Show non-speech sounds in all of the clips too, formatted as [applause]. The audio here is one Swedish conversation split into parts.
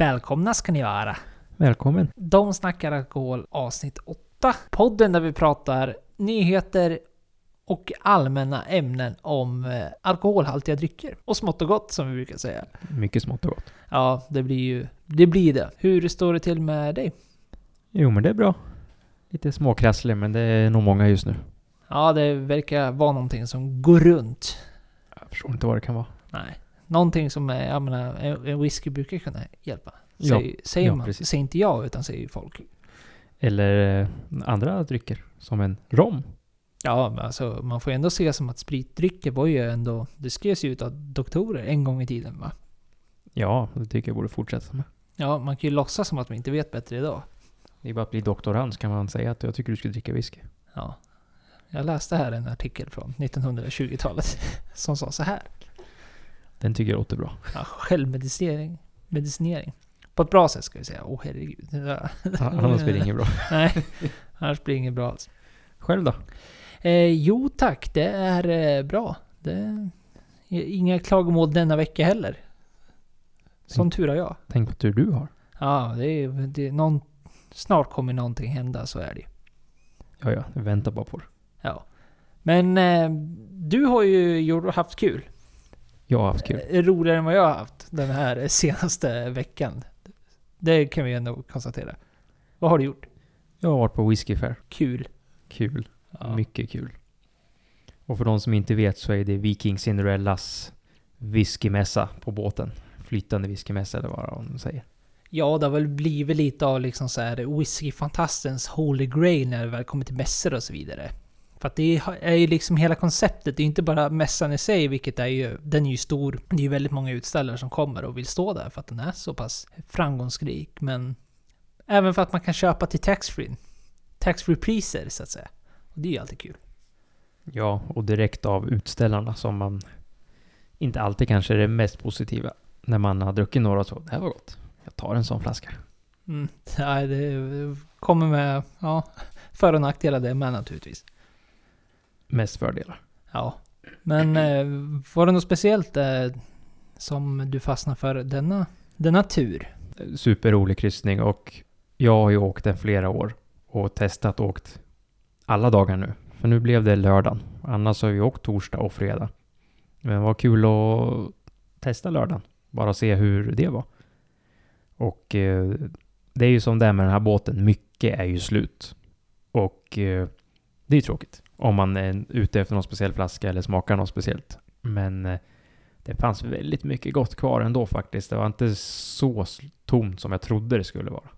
Välkomna ska ni vara. Välkommen. De snackar alkohol avsnitt 8. Podden där vi pratar nyheter och allmänna ämnen om eh, alkoholhaltiga drycker. Och smått och gott som vi brukar säga. Mycket smått och gott. Ja, det blir ju det. Blir det. Hur står det till med dig? Jo, men det är bra. Lite småkrasslig, men det är nog många just nu. Ja, det verkar vara någonting som går runt. Jag förstår inte vad det kan vara. Nej. Någonting som jag menar, en whisky brukar kunna hjälpa. Ja, Säger, ja, man. precis. Säger inte jag, utan säger folk. Eller eh, andra drycker, som en rom. Ja, men alltså man får ju ändå se som att spritdrycker var ju ändå... Det skrevs ju ut av doktorer en gång i tiden va? Ja, det tycker jag borde fortsätta med. Ja, man kan ju låtsas som att vi inte vet bättre idag. Det är bara att bli doktorand så kan man säga att jag tycker du skulle dricka whisky. Ja. Jag läste här en artikel från 1920-talet [laughs] som sa så här. Den tycker jag låter bra. Ja, självmedicinering. Medicinering. På ett bra sätt ska vi säga. Åh oh, herregud. Annars blir det inget bra. [laughs] Nej, annars blir det inget bra alls. Själv då? Eh, jo tack, det är eh, bra. Det är inga klagomål denna vecka heller. Som tur har jag. Tänk på tur du har. Ja, det är, det är någon, snart kommer någonting hända, så är det. Ja, ja, jag väntar bara på det. Ja. Men eh, du har ju gjort, haft kul. Jag har haft kul. Eh, Roligare än vad jag har haft den här senaste veckan. Det kan vi ändå konstatera. Vad har du gjort? Jag har varit på Whisky Fair. Kul. Kul. Ja. Mycket kul. Och för de som inte vet så är det Viking Cinderellas whiskymässa på båten. Flytande whiskymässa eller vad de säger. Ja, det har väl blivit lite av liksom så här whiskyfantastens holy grail när det väl kommer till mässor och så vidare. För att det är ju liksom hela konceptet, det är inte bara mässan i sig, vilket är ju, den är ju stor. Det är ju väldigt många utställare som kommer och vill stå där för att den är så pass framgångsrik. Men även för att man kan köpa till taxfree. Taxfree priser så att säga. Och det är ju alltid kul. Ja, och direkt av utställarna som man inte alltid kanske är det mest positiva. När man har druckit några och så, det här var gott. Jag tar en sån flaska. Mm. Nej, det kommer med, ja, för och nackdelar det med naturligtvis. Mest fördelar. Ja. Men [clears throat] eh, var det något speciellt eh, som du fastnade för denna, denna tur? Superrolig kryssning och jag har ju åkt den flera år och testat åkt alla dagar nu. För nu blev det lördagen. Annars har vi åkt torsdag och fredag. Men var kul att testa lördagen. Bara se hur det var. Och eh, det är ju som det är med den här båten. Mycket är ju slut. Och eh, det är tråkigt. Om man är ute efter någon speciell flaska eller smakar något speciellt. Men eh, det fanns väldigt mycket gott kvar ändå faktiskt. Det var inte så tomt som jag trodde det skulle vara.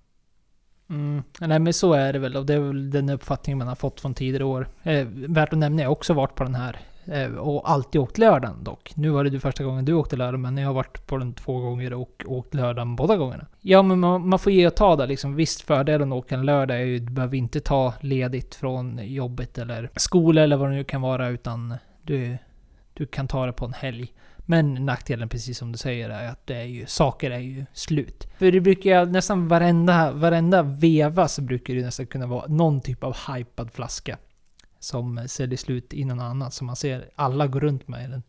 Mm. Nej men så är det väl och det är väl den uppfattningen man har fått från tidigare år. Eh, värt att nämna, jag har också varit på den här. Eh, och alltid åkt lördagen dock. Nu var det ju första gången du åkte lördag men jag har varit på den två gånger och åkt lördagen båda gångerna. Ja men man, man får ge och ta där liksom. Visst fördelen att åka en lördag är ju du behöver inte ta ledigt från jobbet eller skola eller vad det nu kan vara utan du, du kan ta det på en helg. Men nackdelen, precis som du säger, är att det är ju, saker är ju slut. För det brukar ju nästan varenda, varenda veva så brukar det nästan kunna vara någon typ av hypad flaska. Som säljer slut innan annat. Som man ser alla går runt med den,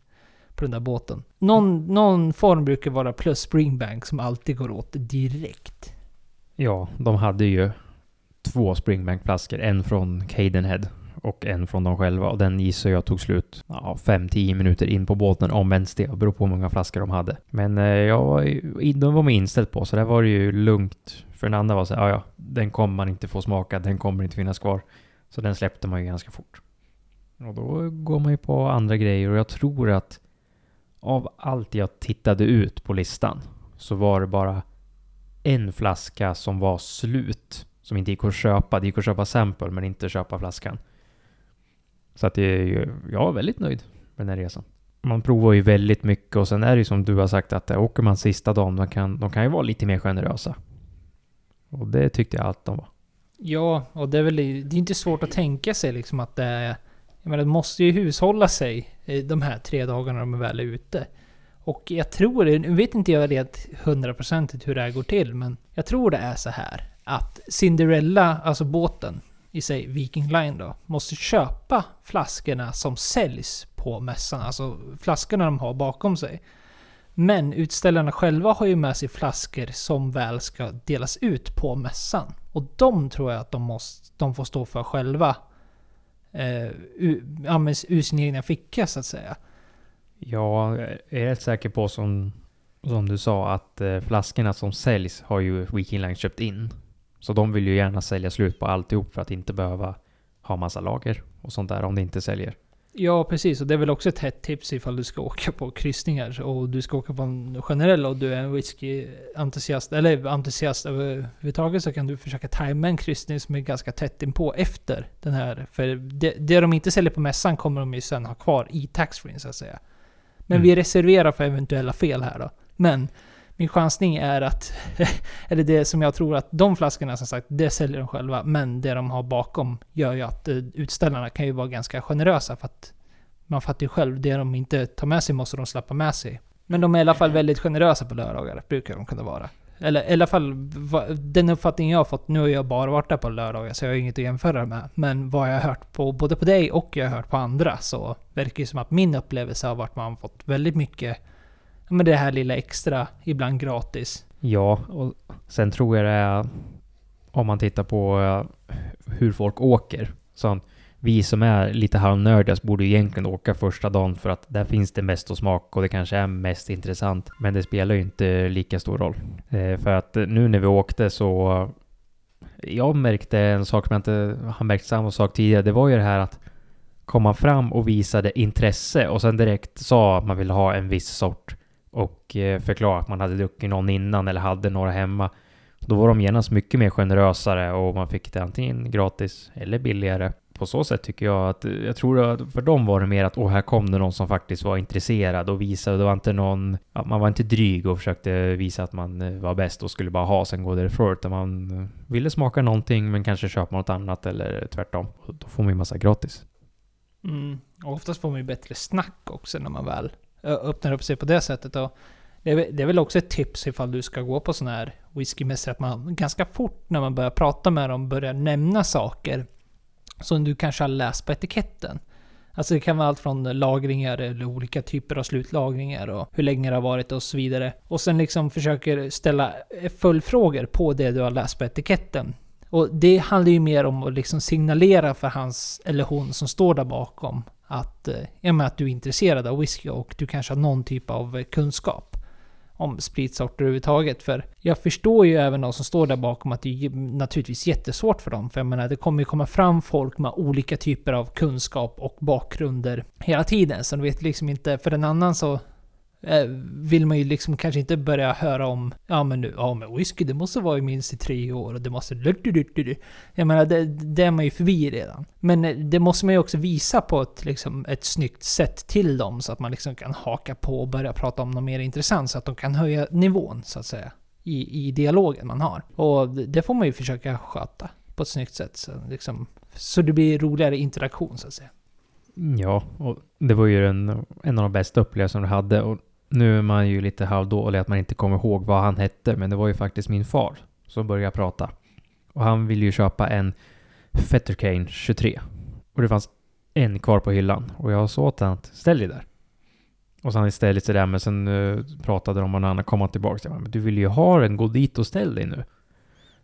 på den där båten. Någon, någon form brukar vara plus Springbank som alltid går åt direkt. Ja, de hade ju två springbankflaskor, En från Cadenhead och en från dem själva. Och den gissar jag tog slut 5-10 minuter in på båten, om ens det. Beror på hur många flaskor de hade. Men eh, jag var, ju- de var man inställd på, så där var det ju lugnt. För den andra var så här, "Ja, ja, den kommer man inte få smaka, den kommer inte finnas kvar. Så den släppte man ju ganska fort. Och då går man ju på andra grejer och jag tror att av allt jag tittade ut på listan så var det bara en flaska som var slut. Som inte gick att köpa. Det gick att köpa sample men inte köpa flaskan. Så att det är ju, jag var väldigt nöjd med den här resan. Man provar ju väldigt mycket och sen är det ju som du har sagt att åker man sista dagen, de kan, de kan ju vara lite mer generösa. Och det tyckte jag allt de var. Ja, och det är väl det är inte svårt att tänka sig liksom att det är... Jag menar, det måste ju hushålla sig de här tre dagarna de är väl ute. Och jag tror, nu vet inte jag det hundraprocentigt hur det här går till, men jag tror det är så här att Cinderella, alltså båten i sig, Viking Line då, måste köpa flaskorna som säljs på mässan. Alltså flaskorna de har bakom sig. Men utställarna själva har ju med sig flaskor som väl ska delas ut på mässan. Och de tror jag att de, måste, de får stå för själva. Eh, ur, ur sin egna ficka så att säga. Ja, Jag är rätt säker på som, som du sa att eh, flaskorna som säljs har ju Weeking Line köpt in. Så de vill ju gärna sälja slut på alltihop för att inte behöva ha massa lager och sånt där om det inte säljer. Ja, precis. Och det är väl också ett hett tips ifall du ska åka på kryssningar. Och du ska åka på en generell och du är en whisky-entusiast, eller entusiast överhuvudtaget, så kan du försöka tajma en kryssning som är ganska tätt inpå efter den här. För det, det de inte säljer på mässan kommer de ju sen ha kvar i taxfree så att säga. Men mm. vi reserverar för eventuella fel här då. Men min chansning är att, [laughs] eller det som jag tror att de flaskorna som sagt, det säljer de själva. Men det de har bakom gör ju att eh, utställarna kan ju vara ganska generösa för att man fattar ju själv, det de inte tar med sig måste de släppa med sig. Men de är i alla fall väldigt generösa på lördagar, brukar de kunna vara. Eller i alla fall den uppfattningen jag har fått, nu har jag bara varit där på lördagar så jag har inget att jämföra med. Men vad jag har hört på både på dig och jag har hört på andra så verkar det som att min upplevelse har varit att man har fått väldigt mycket men det här lilla extra, ibland gratis. Ja, och sen tror jag det är om man tittar på eh, hur folk åker. Så vi som är lite halvnördiga borde egentligen åka första dagen för att där finns det mest att smaka och det kanske är mest intressant. Men det spelar ju inte lika stor roll. Eh, för att nu när vi åkte så jag märkte en sak som jag inte har märkt samma sak tidigare. Det var ju det här att komma fram och visade intresse och sen direkt sa att man ville ha en viss sort och eh, förklara att man hade druckit någon innan eller hade några hemma. Då var de genast mycket mer generösare och man fick det antingen gratis eller billigare. På så sätt tycker jag att, eh, jag tror att för dem var det mer att åh, här kom det någon som faktiskt var intresserad och visade. Det var inte någon, man var inte dryg och försökte visa att man eh, var bäst och skulle bara ha sen gå därifrån. Utan man ville smaka någonting men kanske köpa något annat eller tvärtom. Då får man ju massa gratis. Mm. Och oftast får man ju bättre snack också när man väl öppnar upp sig på det sättet. Och det, är, det är väl också ett tips ifall du ska gå på sån här whiskymässor att man ganska fort när man börjar prata med dem börjar nämna saker som du kanske har läst på etiketten. Alltså det kan vara allt från lagringar eller olika typer av slutlagringar och hur länge det har varit och så vidare. Och sen liksom försöker ställa följdfrågor på det du har läst på etiketten. Och det handlar ju mer om att liksom signalera för hans eller hon som står där bakom att, eh, att du är intresserad av whisky och du kanske har någon typ av eh, kunskap om spritsorter överhuvudtaget. För jag förstår ju även de som står där bakom att det är naturligtvis jättesvårt för dem. För jag menar, det kommer ju komma fram folk med olika typer av kunskap och bakgrunder hela tiden. Så de vet liksom inte, för en annan så Eh, vill man ju liksom kanske inte börja höra om, ja men nu, ja men whisky det måste vara i minst i tre år och det måste... Jag menar, det, det är man ju förbi redan. Men eh, det måste man ju också visa på ett, liksom, ett snyggt sätt till dem så att man liksom kan haka på och börja prata om något mer intressant så att de kan höja nivån så att säga. I, i dialogen man har. Och det får man ju försöka sköta på ett snyggt sätt. Så, liksom, så det blir roligare interaktion så att säga. Ja, och det var ju en, en av de bästa upplevelserna du hade. Och nu är man ju lite halvdålig att man inte kommer ihåg vad han hette, men det var ju faktiskt min far som började prata. Och han ville ju köpa en Fettercane 23. Och det fanns en kvar på hyllan. Och jag sa åt honom att ställ dig där. Och så han ställde sig där, men sen uh, pratade de om någon annan komma tillbaka. Jag men du vill ju ha den, gå dit och ställ dig nu.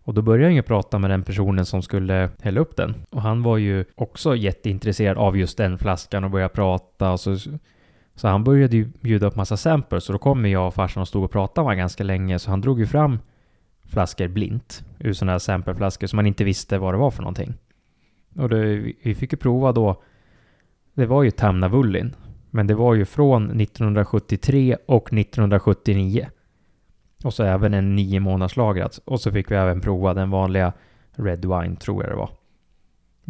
Och då började jag ju prata med den personen som skulle hälla upp den. Och han var ju också jätteintresserad av just den flaskan och började prata. Och så så han började ju bjuda upp massa samples och då kom jag och farsan och stod och pratade med ganska länge så han drog ju fram flaskor blint ur sådana här sampleflaskor som man inte visste vad det var för någonting. Och det, vi fick ju prova då, det var ju Tamna Vullin, men det var ju från 1973 och 1979. Och så även en nio månaders lagrad. Och så fick vi även prova den vanliga Red Wine, tror jag det var.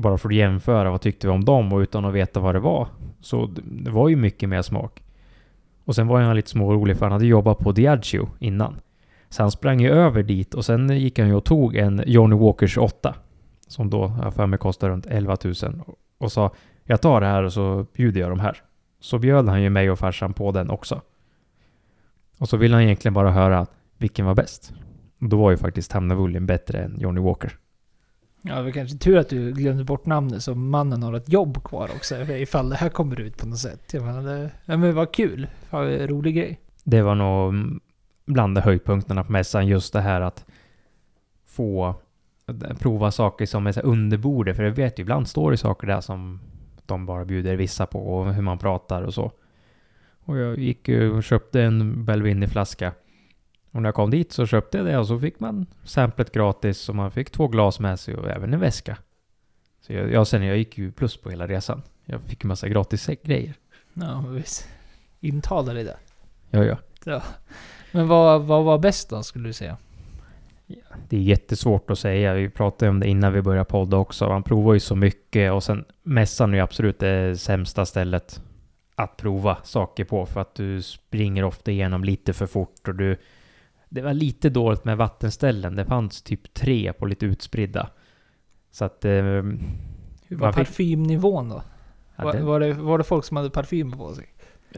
Bara för att jämföra, vad tyckte vi om dem? Och utan att veta vad det var. Så det var ju mycket mer smak. Och sen var han lite smårolig för han hade jobbat på Diageo innan. Så han sprang ju över dit och sen gick han ju och tog en Johnny Walker 28. Som då, jag för mig, kostar runt 11 000. Och sa jag tar det här och så bjuder jag de här. Så bjöd han ju mig och farsan på den också. Och så ville han egentligen bara höra vilken var bäst. Och då var ju faktiskt Hamnavullen bättre än Johnny Walker. Ja, det var kanske tur att du glömde bort namnet så mannen har ett jobb kvar också ifall det här kommer ut på något sätt. Jag menar, det, ja, men vad kul. Fan, rolig grej. Det var nog bland de höjdpunkterna på mässan, just det här att få prova saker som är under bordet. för jag vet ju ibland står det saker där som de bara bjuder vissa på och hur man pratar och så. Och jag gick ju och köpte en Belvini-flaska. Och när jag kom dit så köpte jag det och så fick man samplet gratis och man fick två glas med sig och även en väska. Så jag, jag sen jag gick ju plus på hela resan. Jag fick en massa gratis grejer. Ja, visst. Intala dig det. Ja, ja. Ja. Men vad, vad var bäst då, skulle du säga? Det är jättesvårt att säga. Vi pratade om det innan vi började podda också. Man provar ju så mycket och sen mässan är ju absolut det sämsta stället att prova saker på för att du springer ofta igenom lite för fort och du... Det var lite dåligt med vattenställen. Det fanns typ tre på lite utspridda. Så att... Eh, Hur var fick- parfymnivån då? ja, var, det, var, det, var det folk som hade parfym på sig?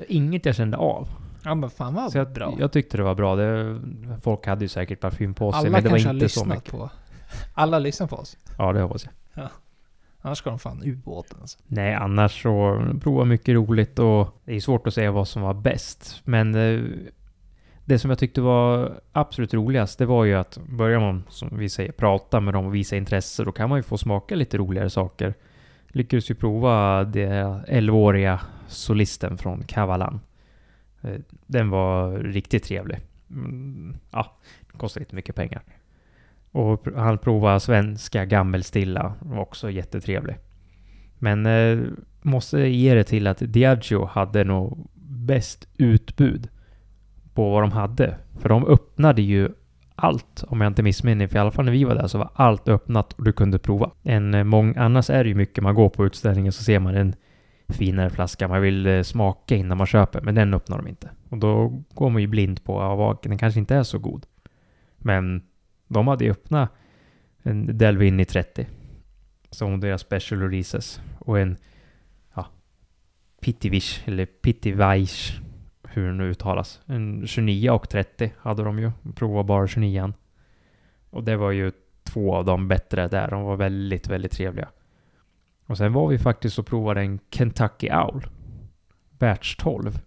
inget jag kände av. Ja men fan vad Så jag, bra. jag tyckte det var bra. Det, folk hade ju säkert parfym på sig, Alla men det var kanske har inte så lyssnat mycket. på... Alla lyssnar på oss. Ja, det hoppas jag. Annars ska de fan ubåten alltså. Nej, annars så prova mycket roligt och det är svårt att säga vad som var bäst. Men eh, det som jag tyckte var absolut roligast, det var ju att börjar man, som vi säger, prata med dem och visa intresse, då kan man ju få smaka lite roligare saker. Lyckades ju prova det 11-åriga solisten från Kavalan. Eh, den var riktigt trevlig. Mm, ja, det kostar lite mycket pengar. Och han provade svenska gammelstilla, var också jättetrevlig. Men eh, måste ge det till att Diageo hade nog bäst utbud på vad de hade. För de öppnade ju allt, om jag inte missminner mig. För i alla fall när vi var där så var allt öppnat och du kunde prova. En, eh, mång, annars är det ju mycket, man går på utställningen så ser man en finare flaska man vill eh, smaka innan man köper, men den öppnar de inte. Och då går man ju blind på att ja, den kanske inte är så god. Men de hade ju öppnat en Delvini 30 som deras special releases och en ja, Pittivish eller Pittivaish hur den nu uttalas. En 29 och 30 hade de ju. Prova bara 29 Och det var ju två av de bättre där. De var väldigt, väldigt trevliga. Och sen var vi faktiskt och provade en Kentucky Owl. Batch 12.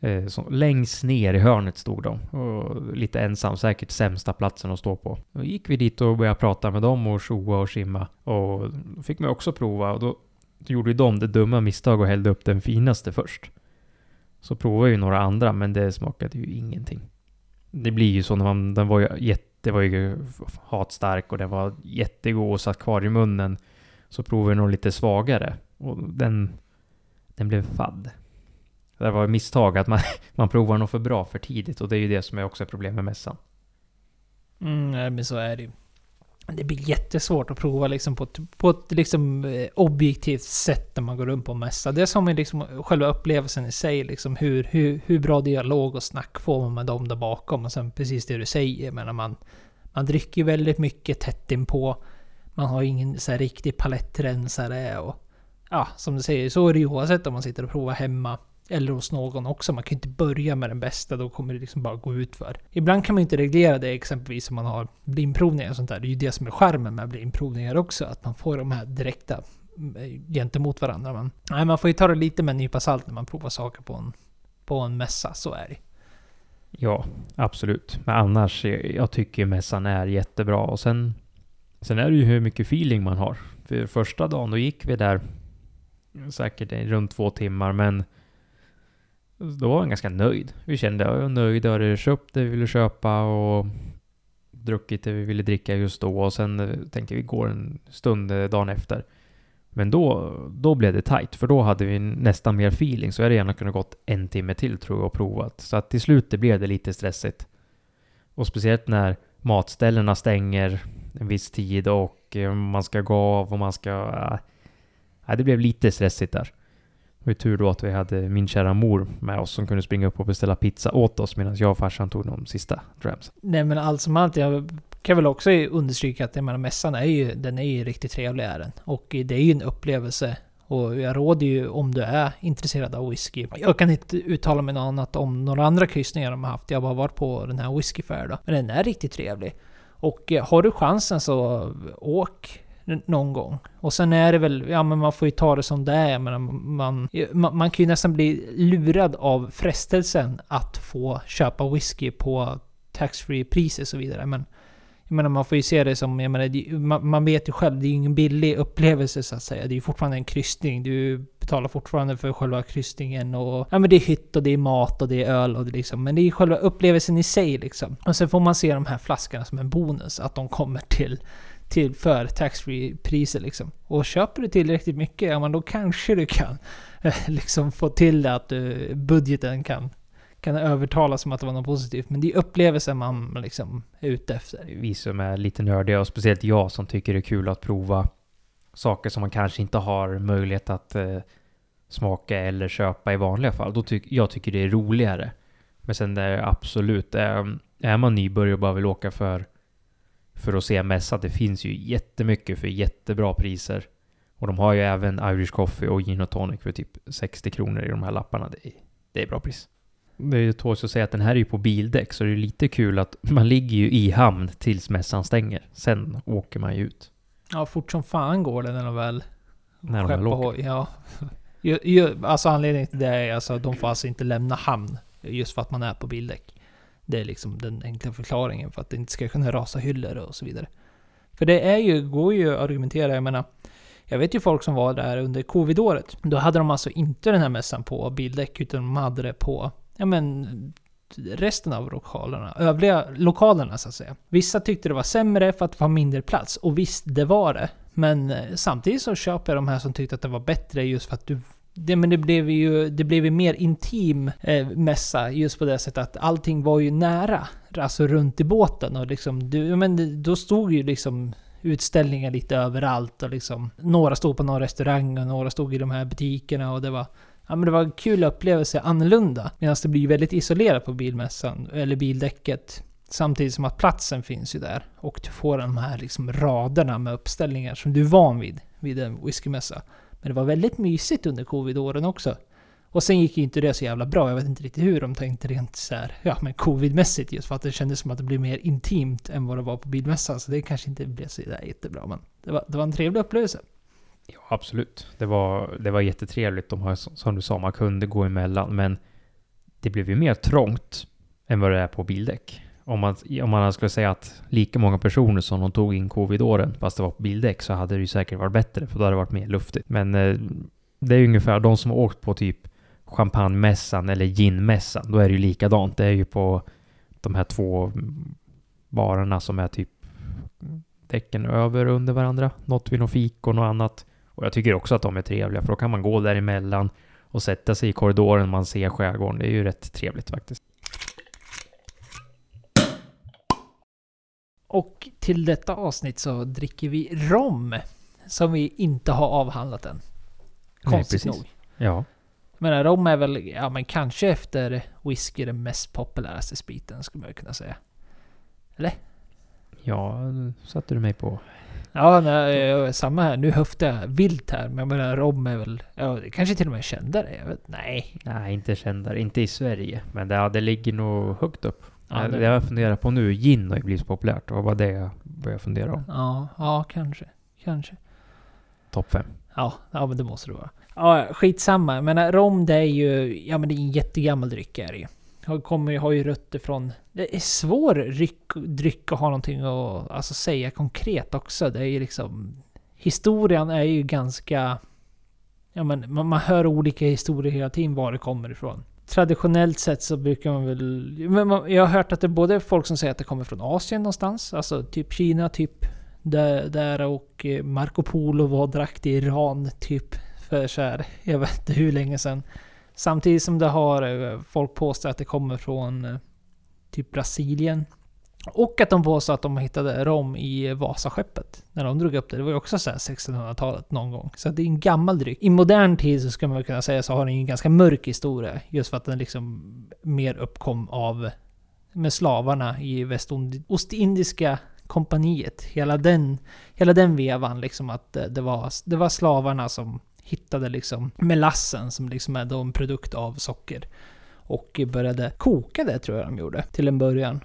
Eh, så längst ner i hörnet stod de. Och lite ensam, säkert sämsta platsen att stå på. Då gick vi dit och började prata med dem och tjoa och simma. Och då fick man också prova och då, då gjorde ju de det dumma misstag och hällde upp den finaste först. Så provade ju några andra men det smakade ju ingenting. Det blir ju så när man, den var ju jätte, var ju hatstark och den var jättegod och satt kvar i munnen. Så provade vi nog lite svagare och den, den blev fadd. Det var ett misstag att man, [laughs] man provar nog för bra för tidigt och det är ju det som är också problemet med mässan. Mm, nej, men så är det ju. Det blir jättesvårt att prova liksom på ett, på ett liksom eh, objektivt sätt när man går runt på en mässa. Det är som liksom själva upplevelsen i sig, liksom hur, hur, hur bra dialog och snack får man med dem där bakom. Och sen precis det du säger, menar man, man dricker ju väldigt mycket tätt inpå. Man har ingen så här riktig palettrensare och ja, som du säger, så är det ju oavsett om man sitter och provar hemma eller hos någon också. Man kan ju inte börja med den bästa, då kommer det liksom bara gå ut för. Ibland kan man ju inte reglera det, exempelvis om man har blindprovningar och sånt där. Det är ju det som är charmen med blindprovningar också, att man får de här direkta eh, gentemot varandra. Men nej, man får ju ta det lite med en nypa salt när man provar saker på en, på en mässa, så är det. Ja, absolut. Men annars, eh, jag, tycker mässan är jättebra. Och sen, sen är det ju hur mycket feeling man har. För första dagen, då gick vi där säkert i runt två timmar, men då var han ganska nöjd. Vi kände att jag var nöjd, hade köpt det vi ville köpa och druckit det vi ville dricka just då. Och sen eh, tänkte vi går en stund eh, dagen efter. Men då, då blev det tight, för då hade vi nästan mer feeling. Så jag hade gärna kunnat gått en timme till tror jag och provat. Så att till slut det blev det lite stressigt. Och speciellt när matställena stänger en viss tid och eh, man ska gå av och man ska... Äh, det blev lite stressigt där. Det var ju tur då att vi hade min kära mor med oss som kunde springa upp och beställa pizza åt oss medan jag och farsan tog de sista drams. Nej men allt som allt, jag kan väl också understryka att jag menar, mässan är ju, den är ju riktigt trevlig är den. Och det är ju en upplevelse. Och jag råder ju om du är intresserad av whisky. Jag kan inte uttala mig något annat om några andra kryssningar de har haft. Jag har bara varit på den här whiskyfair då. Men den är riktigt trevlig. Och eh, har du chansen så åk någon gång. Och sen är det väl, ja men man får ju ta det som det är. Men man, man, man kan ju nästan bli lurad av frestelsen att få köpa whisky på taxfree priser och så vidare. Men jag menar, man får ju se det som, jag menar, man, man vet ju själv, det är ju ingen billig upplevelse så att säga. Det är ju fortfarande en kryssning. Du betalar fortfarande för själva kryssningen och... Ja men det är hytt och det är mat och det är öl och det liksom. Men det är ju själva upplevelsen i sig liksom. Och sen får man se de här flaskorna som en bonus. Att de kommer till, till för taxfree priser liksom. Och köper du tillräckligt mycket, ja men då kanske du kan eh, liksom få till det att du, budgeten kan kan övertala som att det var något positivt. Men det är upplevelsen man liksom är ute efter. Vi som är lite nördiga och speciellt jag som tycker det är kul att prova saker som man kanske inte har möjlighet att eh, smaka eller köpa i vanliga fall. Då ty jag tycker det är roligare. Men sen det är absolut, är, är man nybörjare och bara vill åka för, för att se mässa, det finns ju jättemycket för jättebra priser. Och de har ju även Irish Coffee och Gin och Tonic för typ 60 kronor i de här lapparna. Det är, det är bra pris. Det är ju tåls att säga att den här är ju på bildäck, så det är lite kul att man ligger ju i hamn tills mässan stänger. Sen åker man ju ut. Ja, fort som fan går det när de väl När de väl åker. Ja. Alltså anledningen till det är alltså de får alltså inte lämna hamn just för att man är på bildäck. Det är liksom den enkla förklaringen för att det inte ska kunna rasa hyllor och så vidare. För det är ju, går ju att argumentera, jag menar jag vet ju folk som var där under covidåret. Då hade de alltså inte den här mässan på bildäck utan de hade det på, ja men resten av lokalerna, övriga lokalerna så att säga. Vissa tyckte det var sämre för att det var mindre plats och visst, det var det. Men eh, samtidigt så köper jag de här som tyckte att det var bättre just för att du det, men det blev ju det blev ju mer intim eh, mässa just på det sättet att allting var ju nära. Alltså runt i båten och liksom, du, men då stod ju liksom utställningar lite överallt och liksom några stod på någon restaurang och några stod i de här butikerna och det var Ja men det var en kul upplevelse, annorlunda. Medan det blir väldigt isolerat på bilmässan, eller bildäcket. Samtidigt som att platsen finns ju där. Och du får de här liksom raderna med uppställningar som du är van vid, vid en whiskymässa. Men det var väldigt mysigt under covid-åren också. Och sen gick ju inte det så jävla bra. Jag vet inte riktigt hur de tänkte rent så här, ja men covid-mässigt just för att det kändes som att det blev mer intimt än vad det var på bilmässan. Så det kanske inte blev så där jättebra. Men det var, det var en trevlig upplevelse. Ja, absolut. Det var, det var jättetrevligt. De har, som du sa, man kunde gå emellan. Men det blev ju mer trångt än vad det är på bildäck. Om man, om man skulle säga att lika många personer som de tog in covid-åren, fast det var på bildäck, så hade det ju säkert varit bättre, för då hade det varit mer luftigt. Men eh, det är ju ungefär de som har åkt på typ champagnemässan eller ginmässan, då är det ju likadant. Det är ju på de här två barerna som är typ däcken över och under varandra. Något vid någon fikon och annat. Och jag tycker också att de är trevliga, för då kan man gå däremellan och sätta sig i korridoren man ser skärgården. Det är ju rätt trevligt faktiskt. Och till detta avsnitt så dricker vi rom. Som vi inte har avhandlat än. Konstigt precis. nog. Ja, Men rom är väl, ja men kanske efter whisky den mest populäraste spriten skulle man kunna säga. ja, satte du mig på. Ja, nej, eh, samma här. Nu höftar jag vilt här. Men jag menar rom är väl, ja kanske till och med kändare. Jag vet, nej. Nej, inte kändare. Inte i Sverige. Men det, ja, det ligger nog högt upp. Ja, Ja, det- det jag funderar på nu, gin har ju blivit så populärt. Det var bara det jag började fundera om. Ja, ja kanske. Kanske. Topp fem. Ja, ja men det måste det vara. Ja, skitsamma. Men rom det är ju, ja men det är en jättegammal dryck är det ju. Har, kommer, har ju rötter från... Det är svår ryck, dryck att ha någonting att alltså, säga konkret också. Det är ju liksom... Historien är ju ganska... Ja men man, man hör olika historier hela tiden var det kommer ifrån. Traditionellt sett så brukar man väl... Men man, jag har hört att det är både folk som säger att det kommer från Asien någonstans. Alltså typ Kina, typ där, där och eh, Marco Polo var och drack i Iran typ för så här, jag vet inte hur länge sedan. Samtidigt som det har eh, folk påstår att det kommer från eh, typ Brasilien. Och att de påstår att de hittade rom i Vasaskeppet. När de drog upp det. Det var ju också så här 1600-talet någon gång. Så det är en gammal dryck. I modern tid så skulle man kunna säga så har den ju en ganska mörk historia. Just för att den liksom mer uppkom av med slavarna i Västindiska kompaniet. Hela den, hela den vevan liksom att det, det, var, det var slavarna som hittade liksom melassen som liksom är då en produkt av socker. Och började koka det tror jag de gjorde till en början.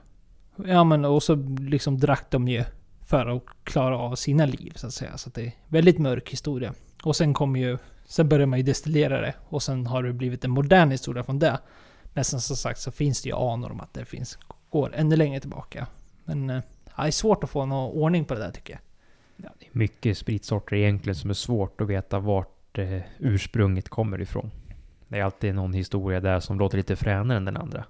Ja men och så liksom drack de ju för att klara av sina liv så att säga. Så att det är väldigt mörk historia. Och sen kommer ju... Sen börjar man ju destillera det och sen har det blivit en modern historia från det. Men sen som sagt så finns det ju anor om att det finns, går ännu längre tillbaka. Men eh, ja, det är svårt att få någon ordning på det där tycker jag. Ja, det är mycket spritsorter egentligen som är svårt att veta vart eh, ursprunget kommer ifrån. Det är alltid någon historia där som låter lite fränare än den andra.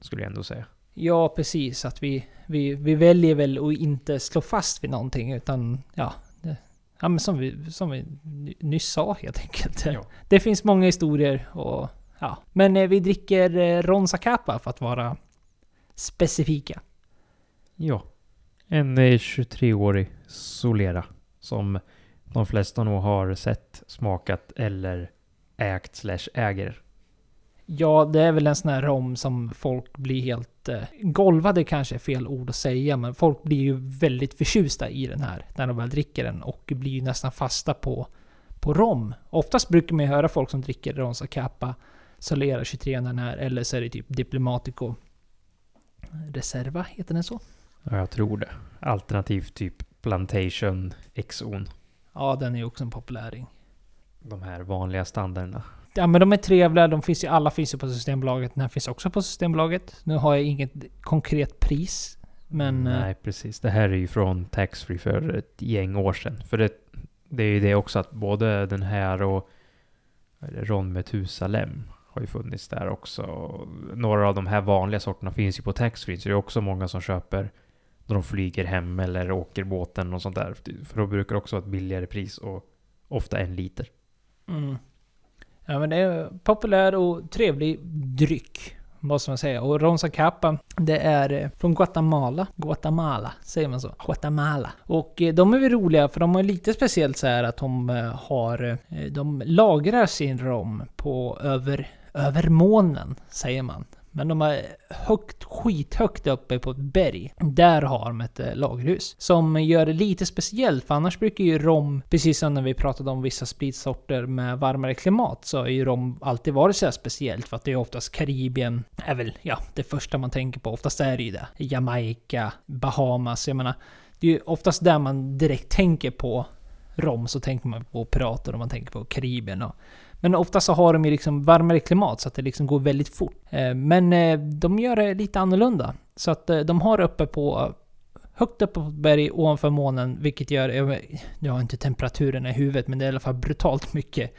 Skulle jag ändå säga. Ja, precis. Att vi, vi, vi väljer väl att inte slå fast vid någonting utan ja, det, ja men som vi, som vi nyss sa helt enkelt. Ja. Det finns många historier och ja. Men eh, vi dricker eh, Ron Zacapa för att vara specifika. Ja. En eh, 23-årig Solera. Som de flesta nog har sett, smakat eller ägt slash äger. Ja, det är väl en sån här rom som folk blir helt... Eh, golvade kanske är fel ord att säga, men folk blir ju väldigt förtjusta i den här när de väl dricker den och blir ju nästan fasta på, på rom. Oftast brukar man ju höra folk som dricker Ron Zacapa Solera 23 den här, eller så är det typ Diplomatico Reserva, heter den så? Ja, jag tror det. Alternativt typ Plantation Exon. Ja, den är ju också en populäring. De här vanliga standarderna. Ja men de är trevliga, de finns ju, alla finns ju på Systembolaget. Den här finns också på Systembolaget. Nu har jag inget konkret pris. Men... eh, Nej, precis. Det här är ju från Taxfree för ett gäng år sedan. För det, det är ju det också att både den här och Ron Methusalem har ju funnits där också. Några av de här vanliga sorterna finns ju på Taxfree. Så det är också många som köper när de flyger hem eller åker båten och sånt där. För då brukar det också vara ett billigare pris och ofta en liter. Mm. Ja men det är populär och trevlig dryck. Måste man säga. Och Ronza Capa, det är eh, från Guatemala. Guatemala, säger man så? Guatemala. Och eh, de är väl roliga för de har lite speciellt så här att de eh, har... De lagrar sin rom på över, över månen, säger man. Men de är högt, skithögt uppe på ett berg. Där har de ett eh, lagerhus. Som gör det lite speciellt, för annars brukar ju rom, precis som när vi pratade om vissa spritsorter med varmare klimat, så har ju rom alltid varit så här speciellt. För att det är oftast Karibien, är väl ja, det första man tänker på. Oftast är det ju det. Jamaica, Bahamas, jag menar. Det är ju oftast där man direkt tänker på rom, så tänker man på pirater och man tänker på Karibien och men ofta så har de ju liksom varmare klimat så att det liksom går väldigt fort. Eh, Men eh, de gör det lite annorlunda. Så att eh, de har uppe på högt uppe på ett berg ovanför månen, vilket gör... Jag, jag har inte temperaturen i huvudet, men det är i alla fall brutalt mycket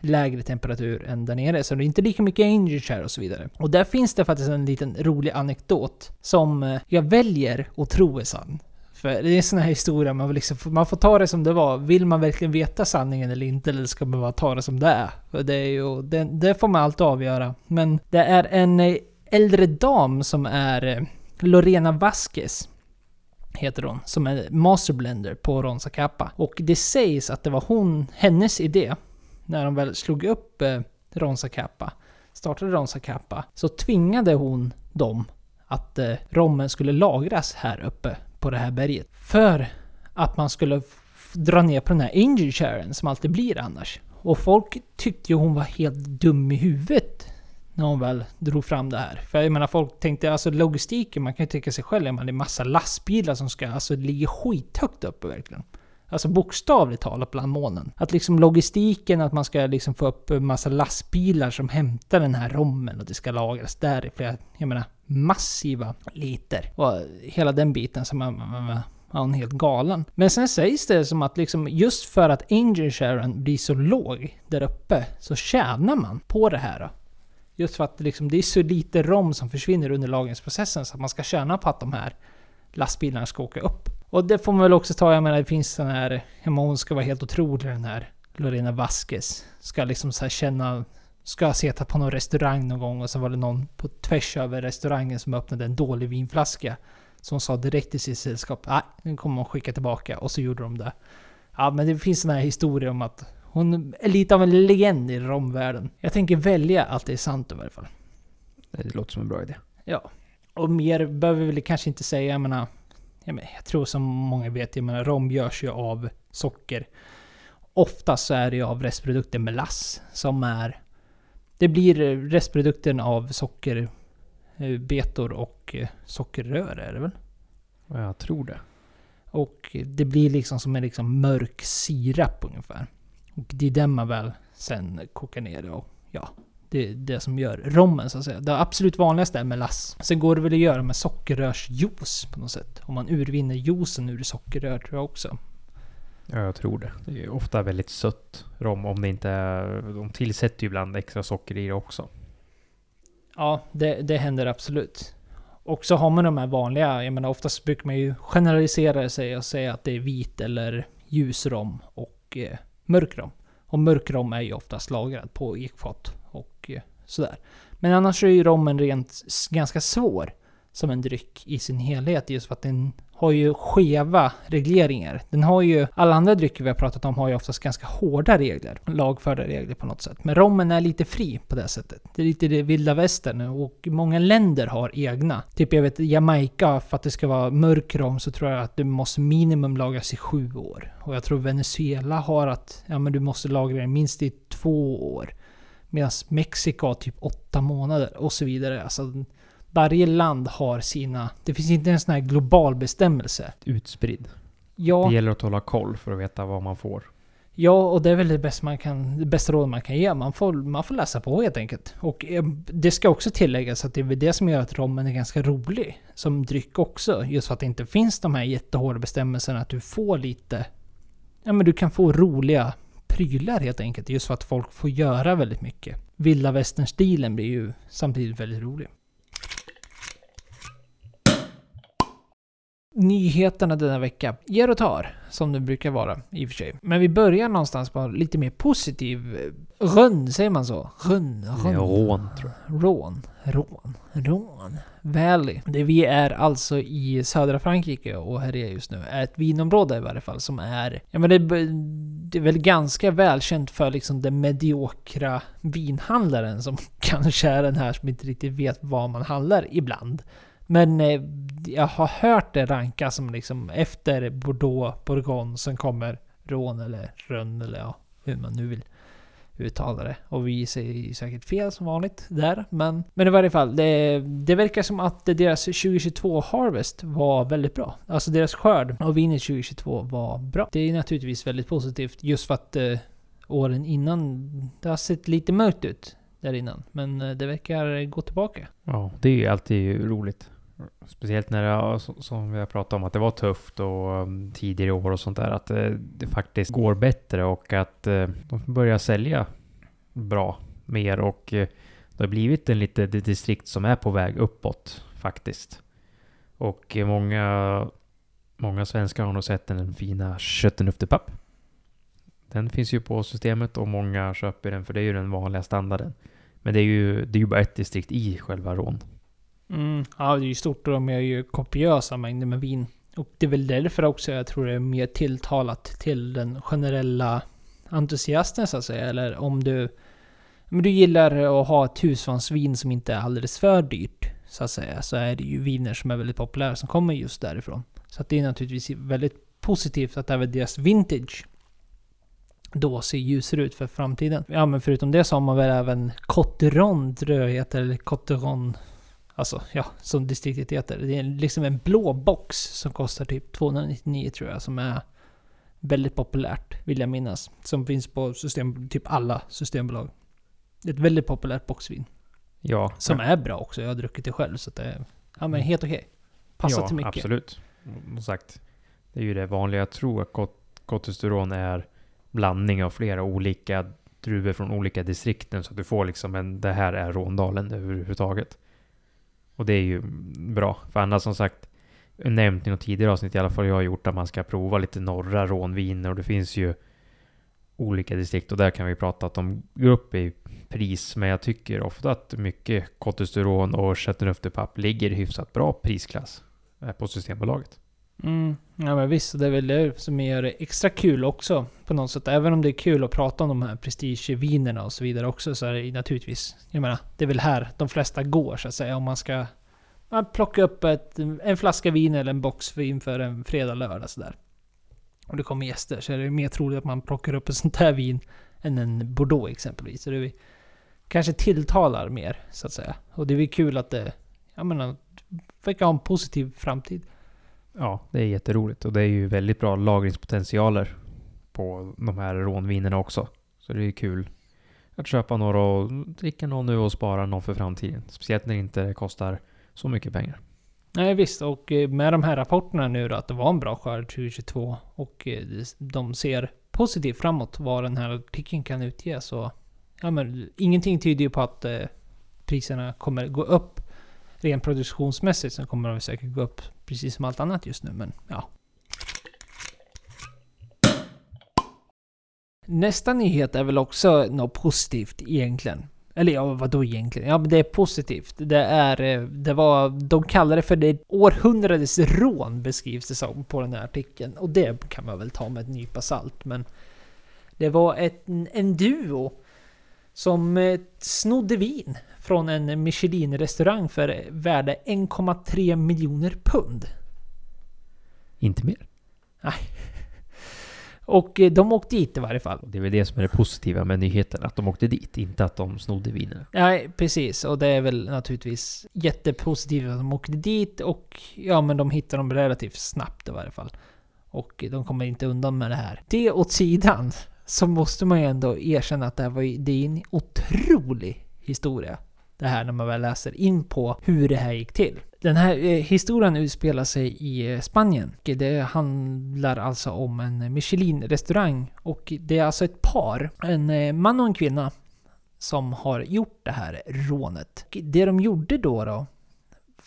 lägre temperatur än där nere. Så det är inte lika mycket angel här och så vidare. Och där finns det faktiskt en liten rolig anekdot som eh, jag väljer att tro är sann. För det är en sån här historia, man, liksom, man får ta det som det var. Vill man verkligen veta sanningen eller inte? Eller ska man bara ta det som det är? För det, är ju, det, det får man alltid avgöra. Men det är en eh, äldre dam som är eh, Lorena Vasquez heter hon, som är masterblender på Ronsa Kappa. Och det sägs att det var hon, hennes idé, när de väl slog upp eh, Ronsa Kappa, startade Ronsa Kappa, så tvingade hon dem att eh, rommen skulle lagras här uppe på det här berget. För att man skulle dra ner på den här angel sharen som alltid blir annars. Och folk tyckte ju hon var helt dum i huvudet när hon väl drog fram det här. För jag menar folk tänkte, alltså logistiken, man kan ju tänka sig själv, man det är massa lastbilar som ska, alltså det ligger skithögt uppe verkligen. Alltså bokstavligt talat bland månen. Att liksom logistiken, att man ska liksom få upp en massa lastbilar som hämtar den här rommen och det ska lagras där i flera, jag menar, massiva liter. Och hela den biten som man, man, man han är helt galen. Men sen sägs det som att liksom just för att angel Sharon blir så låg där uppe så tjänar man på det här. Då. Just för att liksom, det är så lite rom som försvinner under lagringsprocessen så att man ska tjäna på att de här lastbilarna ska åka upp. Och det får man väl också ta, jag menar det finns sån här, hon ska vara helt otrolig den här Lorena Vasquez. Ska liksom så känna, ska ha suttit på någon restaurang någon gång och så var det någon på tvärs över restaurangen som öppnade en dålig vinflaska. Hon sa direkt till sitt sällskap, nej, den kommer hon skicka tillbaka. Och så gjorde de det. Ja, men det finns såna här historier om att hon är lite av en legend i romvärlden. Jag tänker välja att det är sant i varje fall. Det låter som en bra idé. Ja. Och mer behöver vi väl kanske inte säga, jag menar... Jag, tror som många vet, jag menar rom görs ju av socker. Oftast så är det ju av restprodukten melass som är... Det blir restprodukten av sockerbetor och eh, sockerrör är det väl? Ja, jag tror det. Och det blir liksom som en liksom mörk sirap ungefär. Och det är den man väl sen kokar ner och ja, det är det som gör rommen så att säga. Det absolut vanligaste är melass. Sen går det väl att göra med sockerrörsjuice på något sätt. Om man urvinner juicen ur sockerrör tror jag också. Ja, jag tror det. Det är ofta väldigt sött rom om det inte är... De tillsätter ju ibland extra socker i det också. Ja, det, det händer absolut. Och så har man de här vanliga, jag menar oftast brukar man ju generalisera sig och säga att det är vit eller ljus rom och eh, mörk rom. Och mörk rom är ju oftast lagrad på ekfat och eh, sådär. Men annars är ju rommen rent ganska svår som en dryck i sin helhet just för att den har ju skeva regleringar. Den har ju, alla andra drycker vi har pratat om har ju oftast ganska hårda regler, lagförda regler på något sätt. Men rommen är lite fri på det sättet. Det är lite det vilda västern och många länder har egna. Typ jag vet Jamaica, för att det ska vara mörk rom så tror jag att du måste minimum lagras i sju år. Och jag tror Venezuela har att, ja men du måste lagra den minst i två år. Medan Mexiko har typ åtta månader och så vidare. Alltså, varje land har sina... Det finns inte en sån här global bestämmelse. Utspridd. Ja, Det gäller att hålla koll för att veta vad man får. ja och det är väl det bästa, man kan, det bästa råd man kan ge. Man får, man får läsa på helt enkelt. Och eh, det ska också tilläggas att det är väl det som gör att rommen är ganska rolig som dryck också. Just för att det inte finns de här jättehårda bestämmelserna att du får lite... Ja men du kan få roliga prylar helt enkelt. Just för att folk får göra väldigt mycket. Vilda västern-stilen blir ju samtidigt väldigt rolig. Nyheterna denna vecka ger och tar, som det brukar vara i och för sig. Men vi börjar någonstans på lite mer positiv... eh, Rönn, säger man så? Är Rönn? rån tror jag. Rån, rån, rån. Valley. Det vi är alltså i södra Frankrike och här är just nu är ett vinområde i varje fall som är... Ja men det, är- det är väl ganska välkänt för liksom den mediokra vinhandlaren som [laughs] kanske är den här som inte riktigt vet vad man handlar ibland. Men eh, jag har hört det rankas som liksom efter Bordeaux, Bourgogne, sen kommer Rhône eller Rhône eller ja, hur man nu vill uttala det. Och vi säger säkert fel som vanligt där. Men, men i varje fall, det, det verkar som att deras 2022 Harvest var väldigt bra. Alltså deras skörd av vinet 2022 var bra. Det är naturligtvis väldigt positivt just för att eh, åren innan, det har sett lite mörkt ut där innan. Men eh, det verkar gå tillbaka. Ja, det är alltid roligt. Speciellt när det, som vi har pratat om, att det var tufft och um, tidigare år och sånt där. Att eh, det faktiskt går bättre och att eh, de börjar sälja bra mer och eh, det har blivit en lite distrikt som är på väg uppåt faktiskt. Och många, många svenskar har nog sett den fina Köttenuftepapp. Den finns ju på systemet och många köper den för det är ju den vanliga standarden. Men det är ju, det är ju bara ett distrikt i själva Rån. Mm, ja, det är ju stort och de gör ju kopiösa mängder med vin. Och det är väl därför också jag tror det är mer tilltalat till den generella entusiasten så att säga. Eller om du, men du gillar att ha ett husvansvin som inte är alldeles för dyrt. Så att säga. Så är det ju viner som är väldigt populära som kommer just därifrån. Så att det är naturligtvis väldigt positivt att även deras vintage då ser ljusare ut för framtiden. Ja men förutom det så har man väl även Cotteron tror jag heter, eller Cotteron Alltså, ja, som distriktet heter. Det är liksom en blå box som kostar typ 299 tror jag, som är väldigt populärt, vill jag minnas. Som finns på system, typ alla systembolag. Det är ett väldigt populärt boxvin. Ja, Som är bra också, jag har druckit det själv så att det är ja, men helt okej. Passar ja, till mycket. absolut. Som sagt, det är ju det vanliga. Jag tror att Cotesturon är blandning av flera olika druvor från olika distrikten. Så att du får liksom en, det här är Råndalen överhuvudtaget. Och det är ju bra. För annars som sagt, nämnt i något tidigare avsnitt i alla fall jag har gjort att man ska prova lite norra rånviner och det finns ju olika distrikt och där kan vi prata att de går upp i pris. Men jag tycker ofta att mycket Cotesturon och Chateauneuf-de-Pape ligger i hyfsat bra prisklass eh, på Systembolaget. Mm, ja men visst, det är väl det som gör det extra kul också på något sätt. Även om det är kul att prata om de här prestigevinerna och så vidare också så är det naturligtvis, jag menar, det är väl här de flesta går så att säga. Om man ska man plocka upp ett, en flaska vin eller en box vin för en fredag, lördag sådär. Och det kommer gäster så är det mer troligt att man plockar upp ett sånt här vin än en Bordeaux exempelvis. Så det är, kanske tilltalar mer så att säga. Och det är väl kul att det, jag menar, verkar ha en positiv framtid. Ja, det är jätteroligt och det är ju väldigt bra lagringspotentialer på de här rånvinerna också. Så det är ju kul att köpa några och dricka någon nu och spara någon för framtiden. Speciellt när det inte kostar så mycket pengar. Nej visst, och eh, med de här rapporterna nu då att det var en bra skörd 2022 och eh, de ser positivt framåt vad den här artikeln kan utge så... Ja men ingenting tyder ju på att eh, priserna kommer gå upp. Rent produktionsmässigt så kommer de säkert gå upp precis som allt annat just nu men ja. Nästa nyhet är väl också något positivt egentligen. Eller ja, vadå egentligen? Ja, men det är positivt. Det är... Eh, det var... De kallar det för det århundradets rån beskrivs det som på den här artikeln. Och det kan man väl ta med en nypa salt, men... Det var ett, en duo som eh, snodde vin från en Michelin-restaurang för värde 1,3 miljoner pund. Inte mer. [laughs] Och eh, de åkte dit i varje fall. Det är väl det som är det positiva med nyheten, att de åkte dit, inte att de snodde vinerna. Nej, precis. Och det är väl naturligtvis jättepositivt att de åkte dit och ja, men de hittade dem relativt snabbt i varje fall. Och de kommer inte undan med det här. Det åt sidan så måste man ju ändå erkänna att det här var ju, det är en otrolig historia. Det här när man väl läser in på hur det här gick till. Den här eh, historien utspelar sig i eh, Spanien. Det handlar alltså om en Michelin-restaurang. Och det är alltså ett par, en eh, man och en kvinna, som har gjort det här rånet. Det de gjorde då, då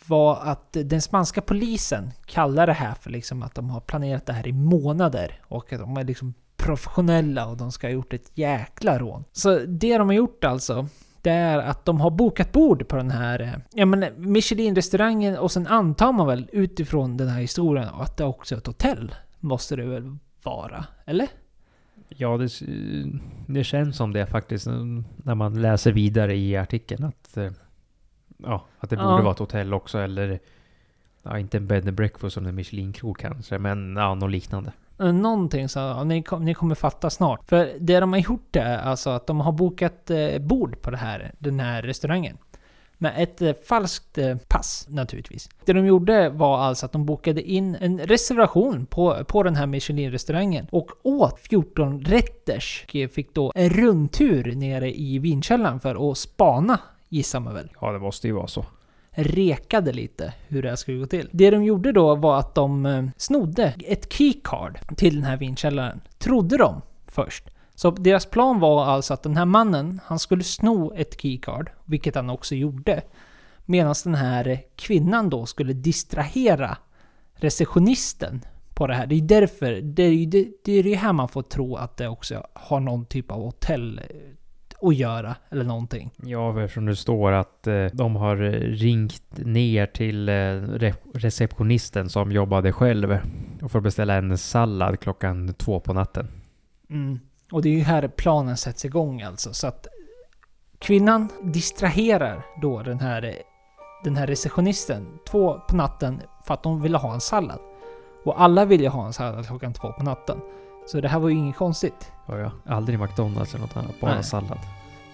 var att den spanska polisen kallar det här för liksom att de har planerat det här i månader och att de är liksom professionella och de ska ha gjort ett jäkla rån. Så det de har gjort alltså, det är att de har bokat bord på den här eh, ja, men Michelin-restaurangen och sen antar man väl utifrån den här historien att det också är ett hotell. Måste det väl vara? Eller? Ja, det, det känns som det faktiskt mm, när man läser vidare i artikeln att, eh, ja, att det borde Ja. vara ett hotell också eller ja, inte en bed and breakfast som en Michelin-krog kanske, men ja, något liknande. Eh, någonting så, ja, ni, kom, ni kommer fatta snart. För det de har gjort är alltså att de har bokat eh, bord på det här, den här restaurangen. Med ett eh, falskt eh, pass naturligtvis. Det de gjorde var alltså att de bokade in en reservation på, på den här Michelin-restaurangen och åt 14 rätters. Och fick då en rundtur nere i vinkällaren för att spana, gissar man väl Ja, det måste ju vara så rekade lite hur det här skulle gå till. Det de gjorde då var att de eh, snodde ett keycard till den här vinkällaren. Trodde de först. Så deras plan var alltså att den här mannen, han skulle sno ett keycard, vilket han också gjorde. Medan den här kvinnan då skulle distrahera receptionisten på det här. Det är därför, det är ju det, det, är det här man får tro att det också har någon typ av hotell eh, att göra, eller någonting. Ja, eftersom det står att eh, de har eh, ringt ner till eh, re receptionisten som jobbade själv och får beställa en sallad klockan två på natten. Mm. Och det är ju här planen sätts igång alltså. Så att kvinnan distraherar då den här, den här receptionisten två på natten för att de ville ha en sallad. Och alla ville ju ha en sallad klockan två på natten. Så det här var ju inget konstigt. Ja, ja. Aldrig McDonalds eller något annat, bara Nej. sallad.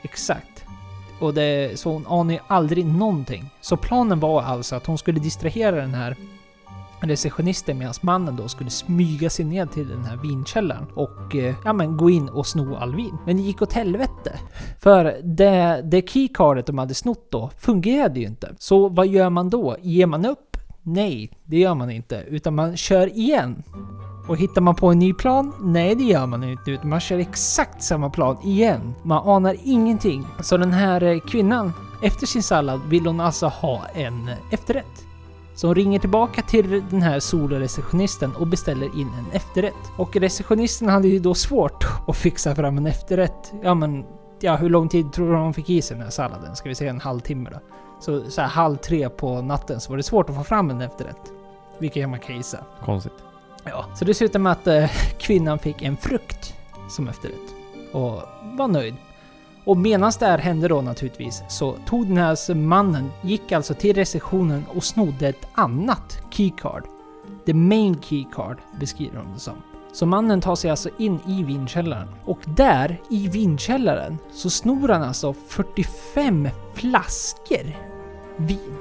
Exakt. Och det, så hon anar ju aldrig någonting. Så planen var alltså att hon skulle distrahera den här receptionisten medan mannen då skulle smyga sig ner till den här vinkällaren och eh, ja, men gå in och sno all vin. Men det gick åt helvete. För det, det keycardet de hade snott då fungerade ju inte. Så vad gör man då? Ger man upp? Nej, det gör man inte. Utan man kör igen. Och hittar man på en ny plan? Nej, det gör man inte. Utan man kör exakt samma plan igen. Man anar ingenting. Så den här eh, kvinnan, efter sin sallad, vill hon alltså ha en eh, efterrätt. Så hon ringer tillbaka till den här soloreceptionisten och beställer in en efterrätt. Och receptionisten hade ju då svårt [laughs] att fixa fram en efterrätt. Ja men, ja hur lång tid tror du hon fick i sig den här salladen? Ska vi säga en halvtimme då? Så, så här halv tre på natten så var det svårt att få fram en efterrätt. Vilket man kan gissa. Konstigt. Ja, så det slutade med att eh, kvinnan fick en frukt som efterrätt. Och var nöjd. Och medan det här hände då naturligtvis så tog den här mannen, gick alltså till receptionen och snodde ett annat keycard. The main keycard beskriver de det som. Så mannen tar sig alltså in i vinkällaren. Och där, i vinkällaren, så snor han alltså 45 flaskor vin.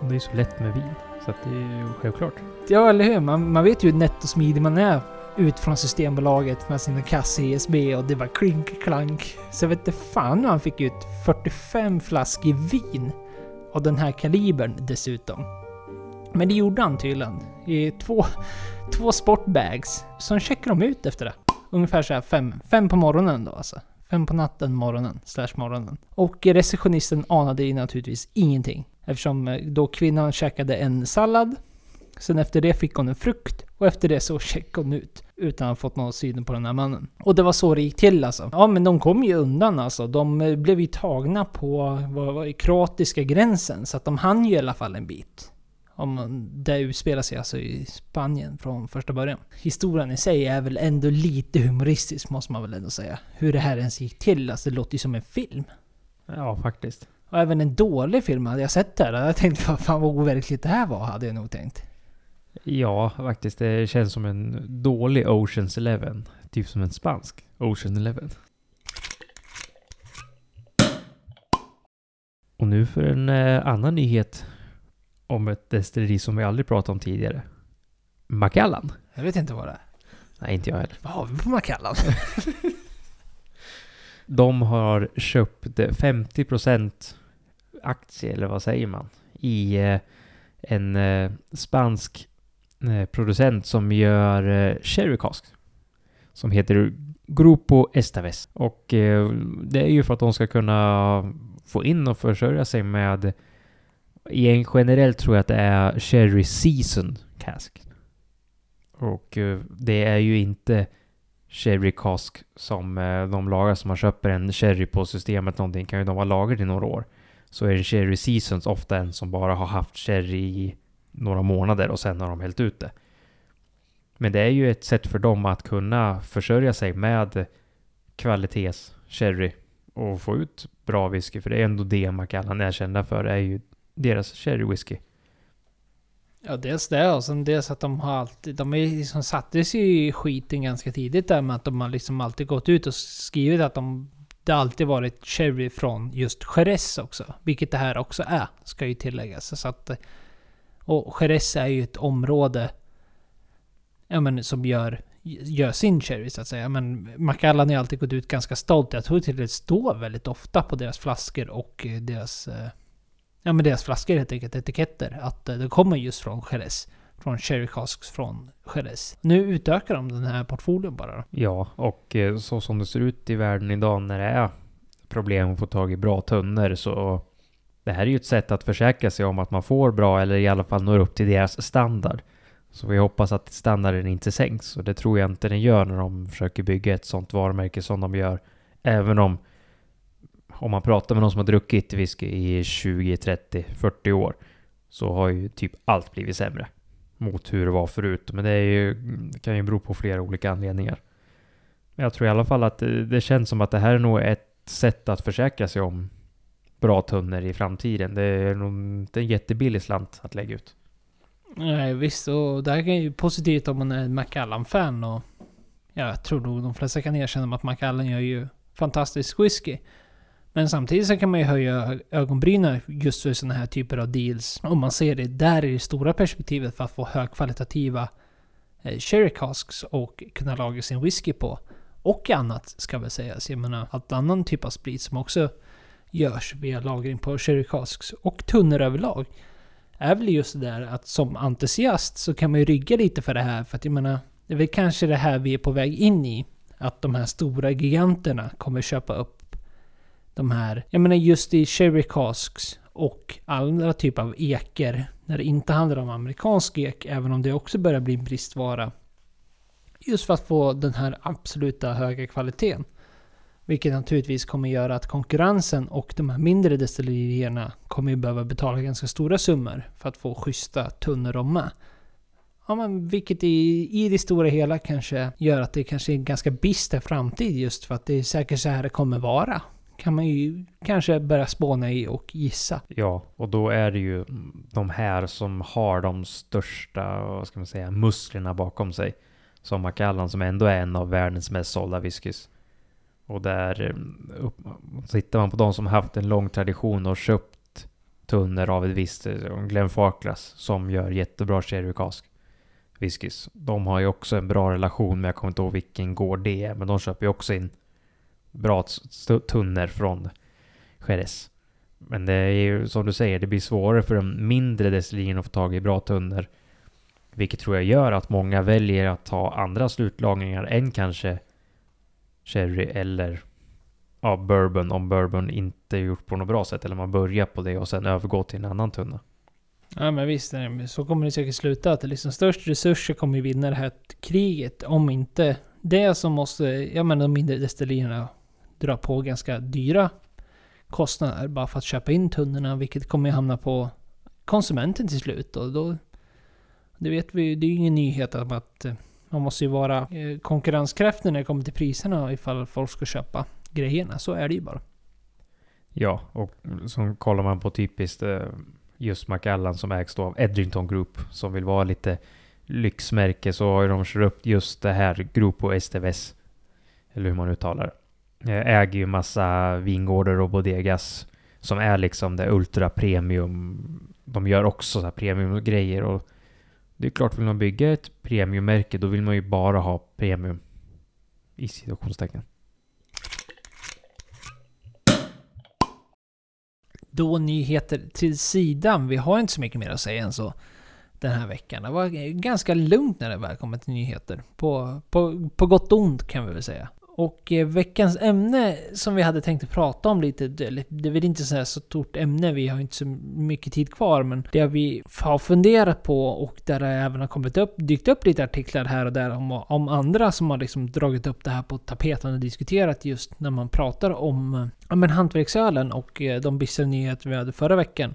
Det är ju så lätt med vin. Så att det är ju självklart. Ja, eller hur? Man, man vet ju hur nätt och smidig man är ut från Systembolaget med sina kass ESB och det var klink klank. Så jag vet inte fan hur han fick ut 45 flaskor vin. av den här kalibern dessutom. Men det gjorde han tydligen. I två, två sportbags. Så checkade de ut efter det. Ungefär så här fem, fem på morgonen då alltså. Fem på natten, morgonen, slash morgonen. Och receptionisten anade ju naturligtvis ingenting. Eftersom eh, då kvinnan käkade en sallad. Sen efter det fick hon en frukt. Och efter det så [laughs] checkade hon ut. Utan att ha fått någon syn på den här mannen. Och det var så det gick till alltså. Ja men de kom ju undan alltså. De eh, blev ju tagna på vad vad, kroatiska gränsen. Så att de hann ju i alla fall en bit. Om det utspelar sig alltså i Spanien från första början. Historien i sig är väl ändå lite humoristisk måste man väl ändå säga. Hur det här ens gick till. Alltså det låter ju som en film. Ja, faktiskt. Och även en dålig film hade jag sett där. Jag tänkte vad fan vad overkligt det här var, hade jag nog tänkt. Ja, faktiskt. Det känns som en dålig Oceans Eleven. Typ som en spansk Ocean Eleven. Och nu för en eh, annan nyhet om ett destilleri som vi aldrig pratat om tidigare. Macallan. Jag vet inte vad det är. Nej, inte jag heller. Vad har vi på Macallan? [laughs] De har köpt 50% aktie, eller vad säger man, i eh, en eh, spansk eh, producent som gör Cherry cask. Som heter Grupo Estaves. Och det är ju för att de ska kunna få in och försörja sig med i en generellt tror jag att det är Cherry Season Cask. Och det är ju inte Sherry Cask som eh, de lagar som man köper en Sherry på systemet någonting kan ju de vara lagrade i några år. Så är det Sherry Seasons ofta en som bara har haft Sherry i några månader och sen har de hällt ut det. Men det är ju ett sätt för dem att kunna försörja sig med kvalitets Sherry och få ut bra whisky. För det är ändå det Macallan är kända för, är ju deras sherry whisky. Ja, dels det och sen dels att de har alltid... De är liksom sattes ju i skiten ganska tidigt där med att de har liksom alltid gått ut och skrivit att de... Det har alltid varit Cherry från just Jerez också. Vilket det här också är, ska ju tilläggas. Så att... Och Jerez är ju ett område... Ja men som gör... Gör sin Cherry så att säga. Men Macallan har alltid gått ut ganska stolt. Jag tror till att det står väldigt ofta på deras flaskor och deras... Eh, ja men deras flaskor helt enkelt, etiketter. Att eh, det kommer just från Jerez. Från Cherry Casks från Jerez. Nu utökar de den här portföljen bara då. Ja, och eh, så som det ser ut i världen idag när det är problem att få tag i bra tunnor så det här är ju ett sätt att försäkra sig om att man får bra eller i alla fall når upp till deras standard. Så vi hoppas att standarden inte sänks och det tror jag inte den gör när de försöker bygga ett sånt varumärke som de gör. Även om om man pratar med någon som har druckit whisky i 20, 30, 40 år så har ju typ allt blivit sämre mot hur det var förut. Men det, är ju, det kan ju bero på flera olika anledningar. Men jag tror i alla fall att det, det känns som att det här är nog ett sätt att försäkra sig om bra tunnor i framtiden. Det är nog inte en jättebillig slant att lägga ut. Nej visst, och det här är ju positivt om man är en Macallan-fan och jag tror nog de flesta kan erkänna att Macallan gör ju fantastisk whisky. Men samtidigt så kan man ju höja ögonbrynen just för sådana här typer av deals. Om man ser det där i det stora perspektivet för att få högkvalitativa eh, sherry casks och kunna lagra sin whisky på. Och annat ska väl sägas. Jag menar, allt annan typ av sprit som också görs via lagring på sherry casks och tunnor överlag. Är väl just det där att som entusiast så kan man ju rygga lite för det här. För att jag menar, det är väl kanske det här vi är på väg in i. Att de här stora giganterna kommer köpa upp de här, jag menar just i Sherry Casks och andra typer av eker, när det inte handlar om amerikansk ek, även om det också börjar bli en bristvara. Just för att få den här absoluta höga kvaliteten. Vilket naturligtvis kommer göra att konkurrensen och de här mindre destillerierna kommer ju behöva betala ganska stora summor för att få schyssta tunnor och med. Ja, men vilket i, i det stora hela kanske gör att det kanske är en ganska bister framtid just för att det är säkert så här det kommer vara kan man ju kanske börja spåna i och gissa. Ja, och då är det ju de här som har de största, vad ska man säga, musklerna bakom sig. Som Macallan som ändå är en av världens mest sålda whiskys. Och där eh, upp, tittar man på de som haft en lång tradition och köpt tunnor av ett visst, Glenfarclas Glenn som gör jättebra sherry cask whiskys. De har ju också en bra relation med, jag kommer inte ihåg vilken gård det är, men de köper ju också in bra tunnor från Jerez. Men det är ju som du säger, det blir svårare för de mindre destillerierna att få tag i bra tunnor. Vilket tror jag gör att många väljer att ta andra slutlagringar än kanske sherry eller ja, bourbon om bourbon inte är gjort på något bra sätt. Eller man börjar på det och sen övergår till en annan tunna. Ja men visst, eh, så kommer det säkert sluta. Att det liksom störst resurser kommer vinna det här kriget. Om inte det så måste, ja men de mindre destillerierna dra på ganska dyra kostnader bara för att köpa in tunnorna. Vilket kommer hamna på konsumenten till slut. Och då, det vet vi det är ju ingen nyhet om att eh, man måste ju vara eh, konkurrenskraftig när det kommer till priserna ifall folk ska köpa grejerna. Så är det ju bara. Ja, och så kollar man på typiskt eh, just Macallan som ägs då av Edrington Group som vill vara lite lyxmärke så har ju de kört upp just det här Grupo STVS. Eller hur man uttalar det. Eh, äger ju massa vingårdar och bodegas som är liksom det ultra premium. De gör också så här premiumgrejer och det är klart, vill man bygga ett premiummärke då vill man ju bara ha premium. I situationstecken. Då nyheter till sidan. Vi har inte så mycket mer att säga än så den här veckan. Det var ganska lugnt när det väl kom till nyheter. På, på, på gott och ont kan vi väl säga. Och eh, veckans ämne som vi hade tänkt att prata om lite, det är väl inte så, här så stort ämne, vi har inte så mycket tid kvar, men det vi har funderat på och där det även har kommit upp, dykt upp lite artiklar här och där om, om andra som har liksom dragit upp det här på tapeten och diskuterat just när man pratar om eh, ja, men hantverksölen och eh, de bistra nyheter vi hade förra veckan.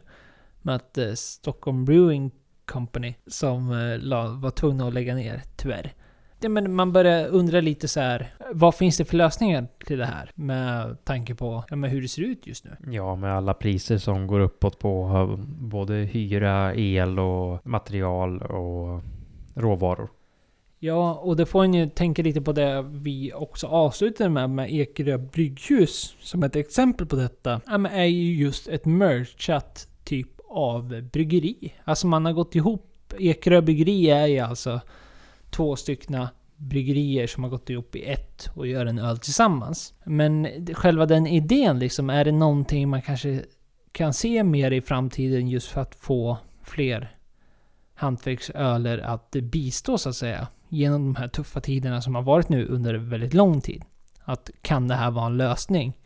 Med att eh, Stockholm Brewing Company som eh, var tvungna att lägga ner, tyvärr ja, men man börjar undra lite så här. Vad finns det för lösningar till det här? Med tanke på ja, hur det ser ut just nu. Ja, med alla priser som går uppåt på både hyra, el och material och råvaror. Ja, och det får en ju tänka lite på det vi också avslutade med, med Ekerö brygghus. Som ett exempel på detta. Ja, men är ju just ett merchat typ av bryggeri. Alltså man har gått ihop. Ekerö bryggeri är ju alltså två styckna bryggerier som har gått ihop i ett och gör en öl tillsammans. Men själva den idén liksom, är det någonting man kanske kan se mer i framtiden just för att få fler hantverksöler att bistå så att säga. Genom de här tuffa tiderna som har varit nu under väldigt lång tid. Att kan det här vara en lösning?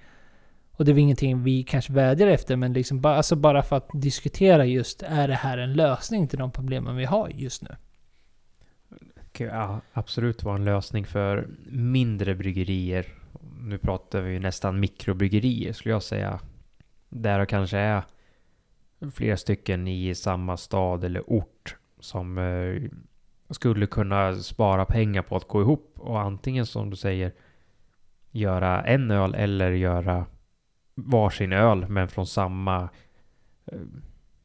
Och det är väl ingenting vi kanske vädjar efter, men liksom bara, alltså bara för att diskutera just, är det här en lösning till de problemen vi har just nu? Ja, absolut vara en lösning för mindre bryggerier. Nu pratar vi nästan mikrobryggerier skulle jag säga. Där det kanske är flera stycken i samma stad eller ort som eh, skulle kunna spara pengar på att gå ihop och antingen som du säger göra en öl eller göra varsin öl men från samma eh,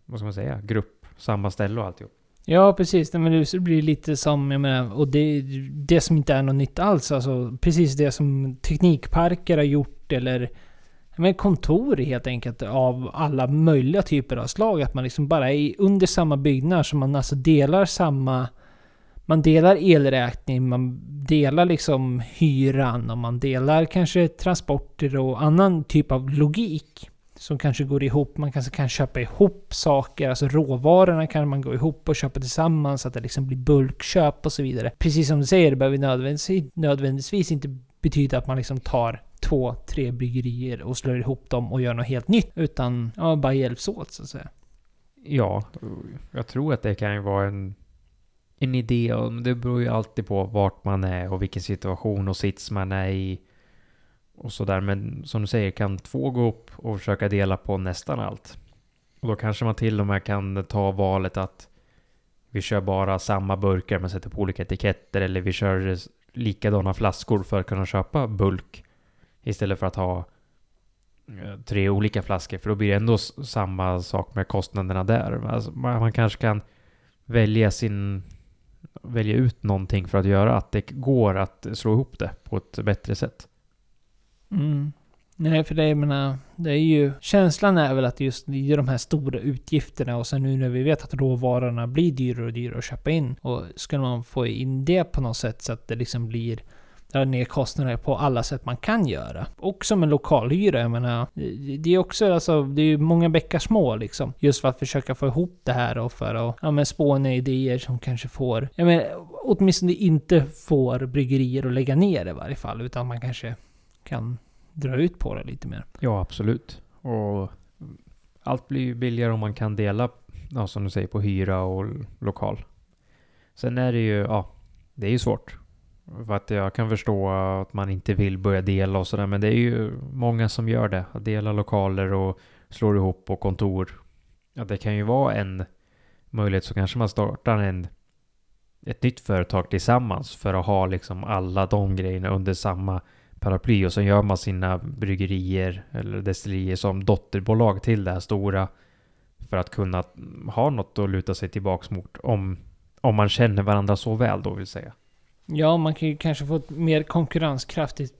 vad ska man säga, grupp, samma ställe och alltihop. Ja, precis. Men det blir lite som, jag menar, och det, det som inte är något nytt alls. Alltså precis det som teknikparker har gjort eller men kontor helt enkelt av alla möjliga typer av slag. Att man liksom bara är under samma byggnad så man alltså delar samma... Man delar elräkning, man delar liksom hyran och man delar kanske transporter och annan typ av logik som kanske går ihop. Man kanske kan köpa ihop saker, alltså råvarorna kan man gå ihop och köpa tillsammans så att det liksom blir bulkköp och så vidare. Precis som du säger, det behöver nödvändigtvis, nödvändigtvis inte betyda att man liksom tar två, tre bryggerier och slår ihop dem och gör något helt nytt. Utan ja, bara hjälps åt så att säga. Ja, jag tror att det kan ju vara en, en idé. Det beror ju alltid på vart man är och vilken situation och sits man är i och sådär. Men som du säger, kan två gå upp och försöka dela på nästan allt. Och då kanske man till och med kan ta valet att vi kör bara samma burkar men sätter på olika etiketter eller vi kör likadana flaskor för att kunna köpa bulk istället för att ha eh, tre olika flaskor för då blir det ändå samma sak med kostnaderna där. Alltså man kanske kan välja sin välja ut någonting för att göra att det går att slå ihop det på ett bättre sätt. Mm. Nej, för det, jag menar, det är ju... Känslan är väl att just i de här stora utgifterna och sen nu när vi vet att råvarorna blir dyrare och dyrare att köpa in. Och skulle man få in det på något sätt så att det liksom blir dra ner kostnader på alla sätt man kan göra. Och som en lokalhyra, jag menar. Det är också, alltså, det är ju många bäckar små liksom. Just för att försöka få ihop det här och för att, ja men spåna idéer som kanske får, jag menar, åtminstone inte får bryggerier att lägga ner i varje fall. Utan man kanske kan dra ut på det lite mer. Ja, absolut. Och allt blir ju billigare om man kan dela, ja, som du säger, på hyra och lokal. Sen är det ju, ja, det är ju svårt. För att jag kan förstå att man inte vill börja dela och sådär, men det är ju många som gör det. Att dela lokaler och slår ihop på kontor. Ja, det kan ju vara en möjlighet så kanske man startar en, ett nytt företag tillsammans för att ha liksom alla de grejerna under samma paraply och så gör man sina bryggerier eller destillerier som dotterbolag till det här stora för att kunna ha något att luta sig tillbaks mot om, om man känner varandra så väl då vill säga. Ja, man kan ju kanske få ett mer konkurrenskraftigt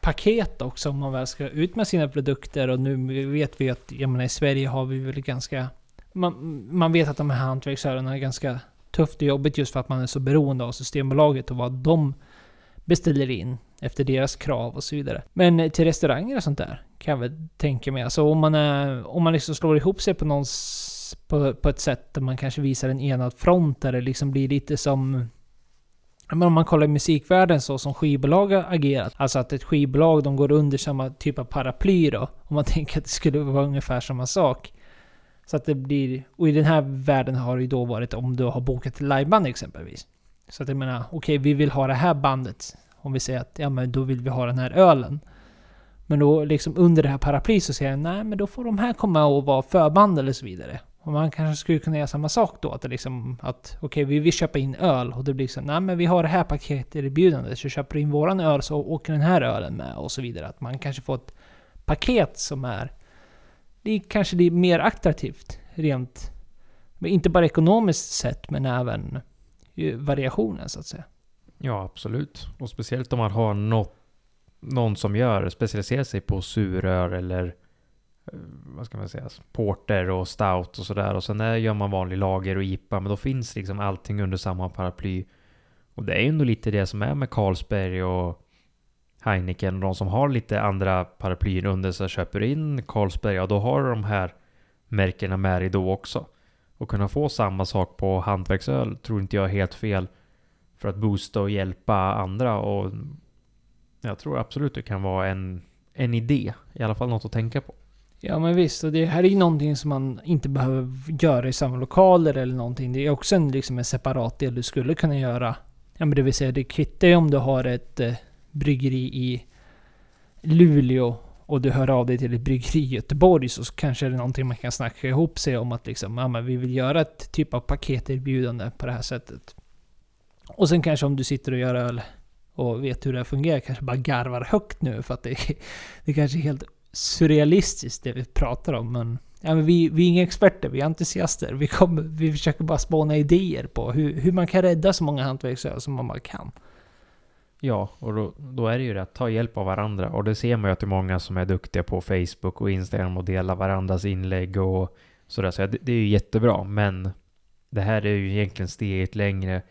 paket också om man väl ska ut med sina produkter och nu vet vi att, jag menar i Sverige har vi väl ganska... Man, man vet att de här hantverksörerna är ganska tufft och jobbigt just för att man är så beroende av Systembolaget och vad de beställer in efter deras krav och så vidare. Men till restauranger och sånt där kan jag väl tänka mig. Alltså om man, är, om man liksom slår ihop sig på någons, på, på ett sätt där man kanske visar en enad front där det liksom blir lite som men om man kollar i musikvärlden så som skivbolag har agerat. Alltså att ett skivbolag de går under samma typ av paraply då. Om man [laughs] tänker att det skulle vara ungefär samma sak. Så att det blir... Och i den här världen har det ju då varit om du har bokat liveband exempelvis. Så att jag menar, okej okay, vi vill ha det här bandet. Om vi säger att ja men då vill vi ha den här ölen. Men då liksom under det här paraplyet så säger jag nej men då får de här komma och vara förband eller så vidare. Och man kanske skulle kunna göra samma sak då. Att det liksom att okej okay, vi vill köpa in öl och det blir så nej men vi har det här paketerbjudandet. Så köper du in våran öl så åker den här ölen med och så vidare. Att man kanske får ett paket som är det är kanske det är mer attraktivt rent, inte bara ekonomiskt sett men även variationen så att säga. Ja, absolut. Och speciellt om man har något, någon som gör, specialiserar sig på surör eller eh, vad ska man säga, porter och stout och sådär. Och sen eh, gör man vanlig lager och IPA, men då finns liksom allting under samma paraply. Och det är ju ändå lite det som är med Carlsberg och Heineken och de som har lite andra paraplyer under sig köper in Carlsberg, ja då har de här märkena med i då också. Och kunna få samma sak på hantverksöl tror inte jag är helt fel för att boosta och hjälpa andra. Och jag tror absolut det kan vara en, en idé. I alla fall något att tänka på. Ja men visst, och det här är ju någonting som man inte behöver göra i samma lokaler eller någonting. Det är också en, liksom en separat del du skulle kunna göra. Ja men det vill säga, det kvittar ju om du har ett eh, bryggeri i Luleå och du hör av dig till ett bryggeri i Göteborg så kanske det är någonting man kan snacka ihop sig om att liksom, ja men vi vill göra ett typ av paketerbjudande på det här sättet. Och sen kanske om du sitter och gör öl och vet hur det här fungerar, kanske bara garvar högt nu för att det, [laughs] det kanske är helt surrealistiskt det vi pratar om. Men, ja, men vi, vi är inga experter, vi är entusiaster. Vi, kommer, vi försöker bara spåna idéer på hur, hur man kan rädda så många hantverksöl som man bara kan. Ja, och då, då, är det ju det att ta hjälp av varandra. Och det ser man ju att det är många som är duktiga på Facebook och Instagram och delar varandras inlägg och sådär. Så det, det är ju jättebra, men det här är ju egentligen steget längre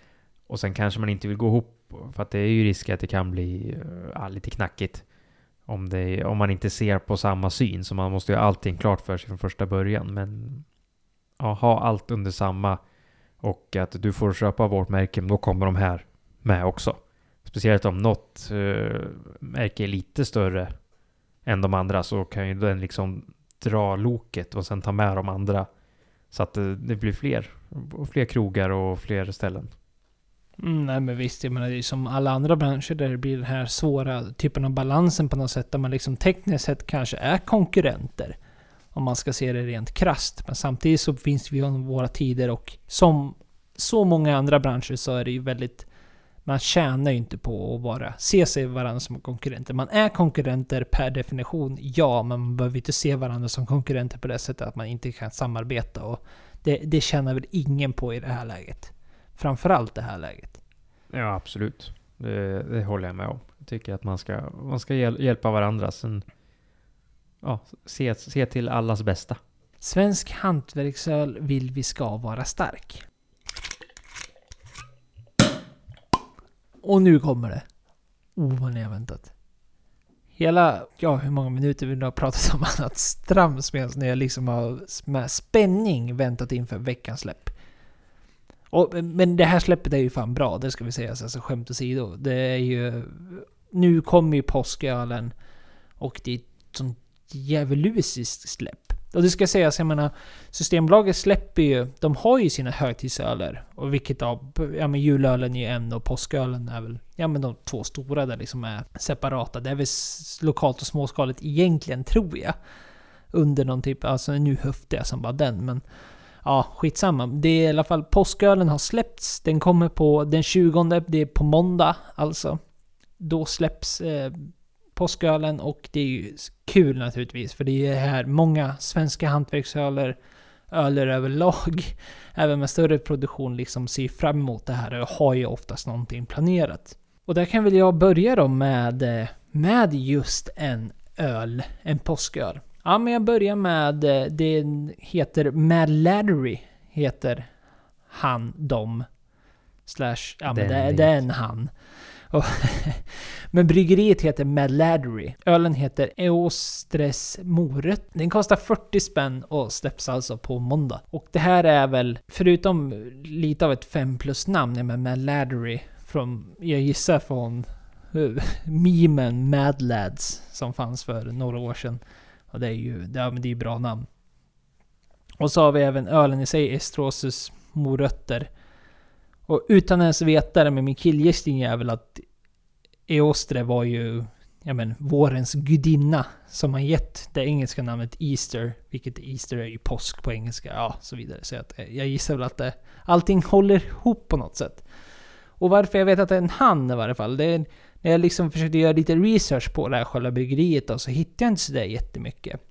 och sen kanske man inte vill gå ihop för att det är ju risk att det kan bli äh, lite knackigt. Om, det, om man inte ser på samma syn. Så man måste ju ha allting klart för sig från första början. Men ja, ha allt under samma. Och att du får köpa vårt märke, då kommer de här med också. Speciellt om något uh, märke är lite större än de andra så kan ju den liksom dra loket och sen ta med de andra. Så att det, det blir fler, fler krogar och fler ställen. Mm, nej men visst, jag menar det är som alla andra branscher där det blir den här svåra typen av balansen på något sätt. Där man liksom tekniskt sett kanske är konkurrenter. Om man ska se det rent krast. Men samtidigt så finns vi om våra tider och som så många andra branscher så är det ju väldigt... Man tjänar ju inte på att vara, se sig varandra som konkurrenter. Man är konkurrenter per definition, ja, men man behöver inte se varandra som konkurrenter på det sättet att man inte kan samarbeta. Och det, det tjänar väl ingen på i det här läget. Framförallt det här läget. Ja, absolut. Det, det håller jag med om. Jag tycker att man ska, man ska hjäl hjälpa varandra. Sen ja, se, se till allas bästa. Svensk hantverksöl vill vi ska vara stark. Och nu kommer det. Oh, vad ni har väntat. Hela, ja hur många minuter vi nu har pratat om annat strams medan ni liksom har med spänning väntat inför veckans släpp. Och, men det här släppet är ju fan bra, det ska vi säga. Alltså skämt åsido. Det är ju... Nu kommer ju påskölen. Och det är ett sånt djävulusiskt släpp. Och det ska sägas, jag menar, Systembolaget släpper ju, de har ju sina högtidsöler. Och vilket av, ja men julölen är ju en och påskölen är väl, ja men de två stora där liksom är separata. Det är väl lokalt och småskaligt egentligen, tror jag. Under någon typ, alltså nu höftar jag som bara den, men ja, skitsamma. Det är i alla fall, påskölen har släppts. Den kommer på den 20, det är på måndag alltså. Då släpps eh, påskölen och det är ju kul naturligtvis för det är här många svenska hantverksöler, öler överlag, [laughs] även med större produktion liksom ser fram emot det här och har ju oftast någonting planerat. Och där kan väl jag börja då med, med just en öl, en påsköl. Ja, men jag börjar med, det heter Mad Laddery, heter han, dom. Slash, ja men det, det är en han. [laughs] Men bryggeriet heter Maladry. Ölen heter Eostres Morot. Den kostar 40 spänn och släpps alltså på måndag. Och det här är väl, förutom lite av ett 5 plus namn, med Maladry från, jag gissar från eh, memen Mad Lads som fanns för några år sedan. Och det är ju, det är, det är bra namn. Och så har vi även ölen i sig, Estrosus morötter. Och utan ens veta det med min killgissning är väl att Eostre var ju ja men, vårens gudinna som har gett det engelska namnet Easter, vilket Easter är ju påsk på engelska, ja så vidare. Så att, eh, jag gissar väl att det, allting håller ihop på något sätt. Och varför jag vet att det är en han i varje fall, det är när jag liksom försökte göra lite research på det här själva bryggeriet då, så hittade jag inte sådär jättemycket.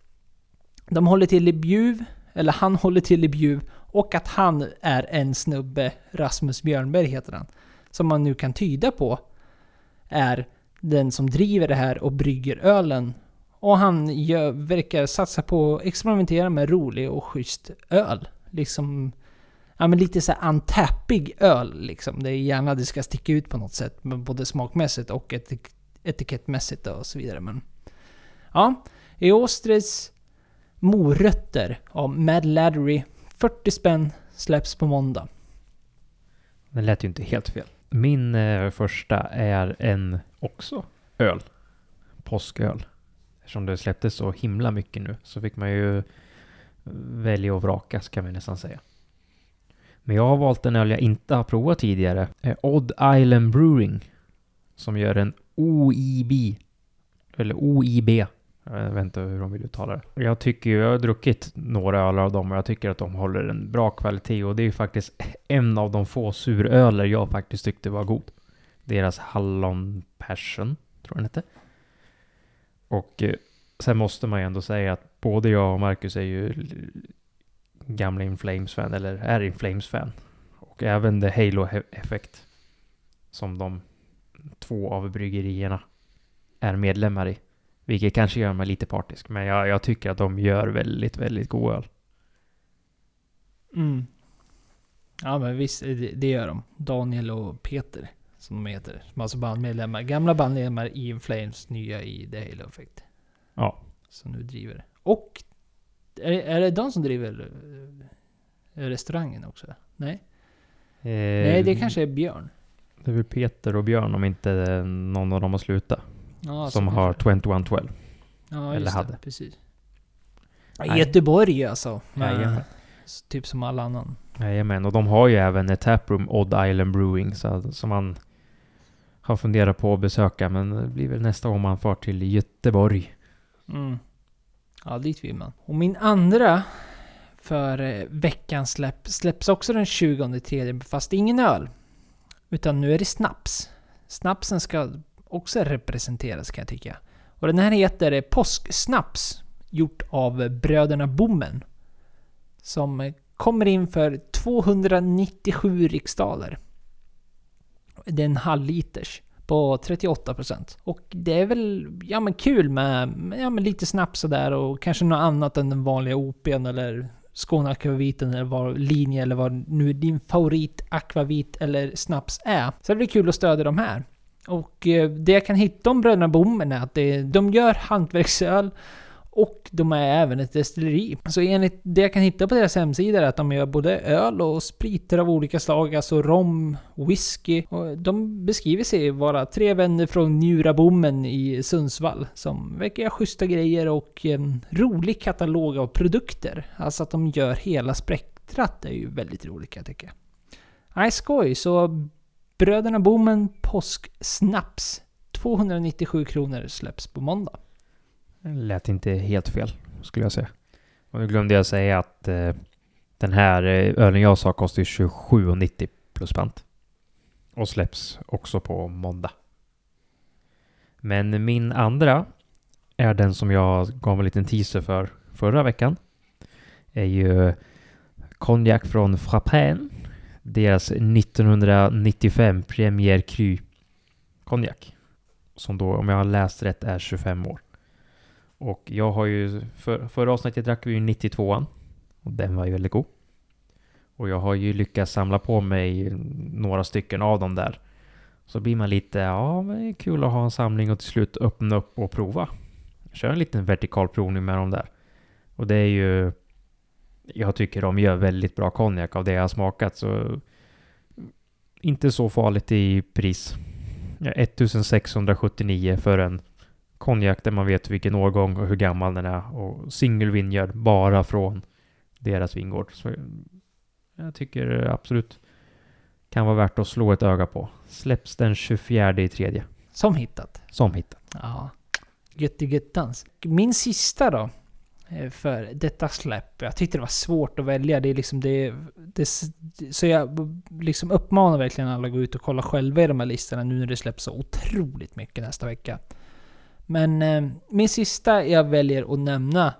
De håller till i Bjuv, eller han håller till i Bjuv, och att han är en snubbe, Rasmus Björnberg heter han, som man nu kan tyda på är den som driver det här och brygger ölen. Och han gör, verkar satsa på att experimentera med rolig och schysst öl. Liksom... Ja men lite så antappig öl liksom. Det är gärna det ska sticka ut på något sätt. Både smakmässigt och etik etikettmässigt och så vidare. Men... Ja. Eostres morötter av Mad Laddery. 40 spänn släpps på måndag. Det lät ju inte helt fel. Min eh, första är en också öl. Påsköl. Eftersom det släpptes så himla mycket nu så fick man ju eh, välja och vraka kan vi nästan säga. Men jag har valt en öl jag inte har provat tidigare. Eh, Odd Island Brewing. Som gör en OIB. Eller OIB jag vet inte hur de vill uttala det. Jag tycker ju, jag har druckit några öl av dem och jag tycker att de håller en bra kvalitet och det är ju faktiskt en av de få suröler jag faktiskt tyckte var god. Deras Hallon Passion, tror jag den hette. Och eh, sen måste man ju ändå säga att både jag och Marcus är ju gamla Inflames-fan, eller är Inflames-fan. Och även The Halo Effect. Som de två av bryggerierna är medlemmar i. Vilket kanske gör mig lite partisk, men jag, jag tycker att de gör väldigt, väldigt god öl. Mm. Ja men visst, det, det gör de. Daniel och Peter, som de heter. Som alltså bandmedlemmar. Gamla bandmedlemmar i Inflames, nya i The Halo Effect. Ja. Som nu driver. Och... Är, är det de som driver eh, restaurangen också? Nej? Eh, Nej, det kanske är Björn. Det är väl Peter och Björn om inte någon av dem har slutat. Ja, som har 2112. Ja, Eller hade. Det, precis. Göteborg alltså. Jajamän. Typ som alla annan. Jajamän, och de har ju även ett taproom, Odd Island Brewing, så, som man har funderat på att besöka. Men det blir väl nästa gång man far till Göteborg. Mm. Ja, dit vill man. Och min andra för eh, veckans släpp släpps också den 20 tredje, fast ingen öl. Utan nu är det snaps. Snapsen ska också representeras kan jag tycka. Och den här heter Påsksnaps, gjort av bröderna Bommen. Som kommer in för 297 riksdaler. Det är en halvliters. på 38%. Och det är väl, ja men kul med, ja men lite snaps sådär och kanske något annat än den vanliga OPn eller Skåne Akvaviten eller vad linje eller vad nu din favorit akvavit eller snaps är. Så det blir kul att stödja de här. Och eh, det jag kan hitta om Bröderna Bommen är att det, de gör hantverksöl och de är även ett destilleri. Så enligt det jag kan hitta på deras hemsida är att de gör både öl och spriter av olika slag, alltså rom, whisky. Och de beskriver sig vara tre vänner från Njurabommen i Sundsvall som verkar göra schyssta grejer och en rolig katalog av produkter. Alltså att de gör hela spektrat är ju väldigt roligt kan jag tycka. Nej, skoj! Så Bröderna Bommen Påsksnaps 297 kronor släpps på måndag. Lät inte helt fel, skulle jag säga. Och nu glömde jag säga att eh, den här eh, ölen jag sa kostar 27,90 plus pant. Och släpps också på måndag. Men min andra är den som jag gav en liten teaser för förra veckan. Är ju konjak från Frappin. Deras 1995 Premier Cru konjak. Som då, om jag har läst rätt, är 25 år. Och jag har ju, för, förra avsnittet drack vi ju 92an. Och den var ju väldigt god. Och jag har ju lyckats samla på mig några stycken av dem där. Så blir man lite, ja men det är kul att ha en samling och till slut öppna upp och prova. Kör en liten vertikal provning med dem där. Och det är ju, jag tycker de gör väldigt bra konjak av det jag har smakat så inte så farligt i pris. 1679 för en konjak där man vet vilken årgång och hur gammal den är och single vineyard bara från deras vingård. Så jag tycker absolut kan vara värt att slå ett öga på. Släpps den 24 i tredje. Som hittat. Som hittat. Ja. Göttigettans. Min sista då. Eh, för detta släpp. Jag tyckte det var svårt att välja. Det är liksom det, det... Så jag liksom uppmanar verkligen alla att gå ut och kolla själva i de här listorna nu när det släpps så otroligt mycket nästa vecka. Men eh, min sista jag väljer att nämna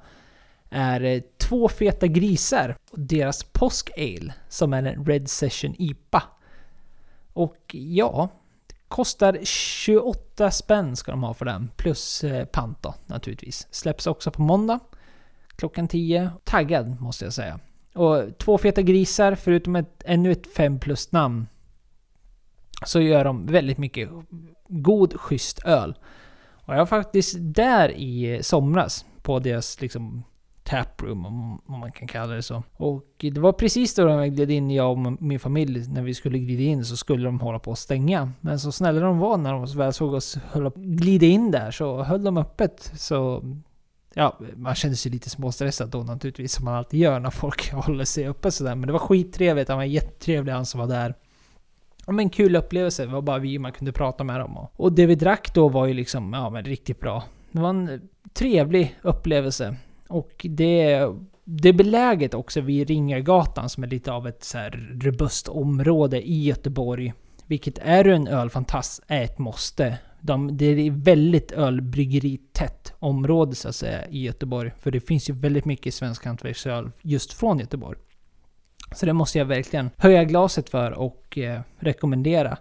är eh, Två feta grisar och deras påsk-ale som är en Red Session IPA. Och ja, kostar 28 spänn ska de ha för den. Plus eh, pant då, naturligtvis. Släpps också på måndag. Klockan 10. Taggad måste jag säga. Och två feta grisar, förutom ett, ännu ett 5 plus namn. Så gör de väldigt mycket god, schysst öl. Och jag var faktiskt där i somras på deras liksom taproom om man kan kalla det så. Och det var precis då de gled in, jag och min familj, när vi skulle glida in så skulle de hålla på att stänga. Men så snälla de var när de väl såg oss hålla, glida in där så höll de öppet. Så ja, man kände sig lite småstressad då naturligtvis som man alltid gör när folk [laughs] håller sig uppe sådär. Men det var skittrevligt, han var jättetrevlig han som var där. Ja, men kul upplevelse, det var bara vi man kunde prata med dem. Och, och det vi drack då var ju liksom, ja men riktigt bra. Det var en trevlig upplevelse. Och det, det är beläget också vid Ringargatan som är lite av ett så här robust område i Göteborg. Vilket är en ölfantast, är ett måste. De, det är väldigt ölbryggeritätt område så att säga i Göteborg. För det finns ju väldigt mycket svensk hantverksöl just från Göteborg. Så det måste jag verkligen höja glaset för och eh, rekommendera.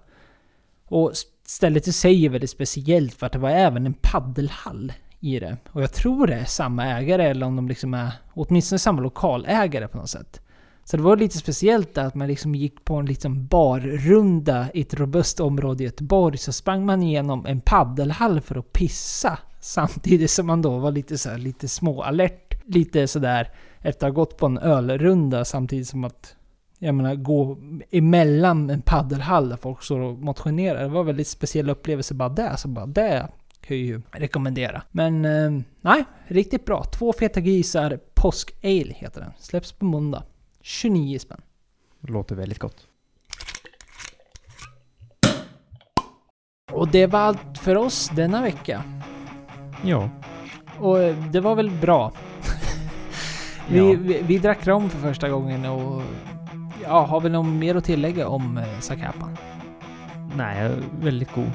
Och stället i sig är väldigt speciellt för att det var även en paddelhall i det. Och jag tror det är samma ägare eller om de liksom är åtminstone samma lokalägare på något sätt. Så det var lite speciellt att man liksom gick på en liksom barrunda i ett robust område i Göteborg. Så sprang man igenom en paddelhall för att pissa. Samtidigt som man då var lite så här, lite småalert. Lite sådär efter att ha gått på en ölrunda samtidigt som att jag menar gå emellan en paddelhall där folk står och motionerar. Det var en väldigt speciell upplevelse bara det. Så bara det kan jag ju rekommendera. Men eh, nej, riktigt bra. Två feta grisar, Påsk Ale heter den. Släpps på måndag. 29 spänn. Låter väldigt gott. Och det var allt för oss denna vecka. Ja. Och eh, det var väl bra. [laughs] vi, Ja. vi, vi drack rom för första gången och ja, har vi något mer att tillägga om eh, Zacapa? Nej, väldigt god.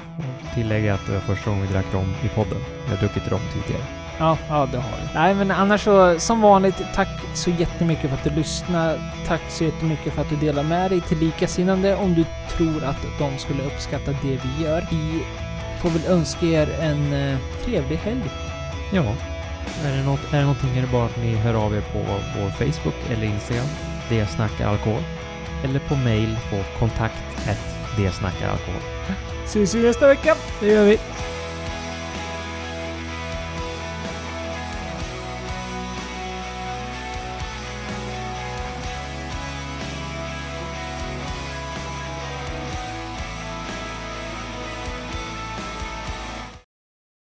Tillägga att det var första gången vi drack rom i podden. Vi har druckit rom tidigare. Ja, ja det har vi. Nej, men annars så som vanligt, tack så jättemycket för att du lyssnar. Tack så jättemycket för att du delar med dig till likasinnande om du tror att de skulle uppskatta det vi gör. Vi får väl önska er en eh, trevlig helg. Ja. Är det, något, är det någonting är det bara att ni hör av er på vår Facebook eller Instagram, det snackar alkohol. Eller på mail på kontakt det snackar alkohol. Ses vi nästa vecka. Det gör vi.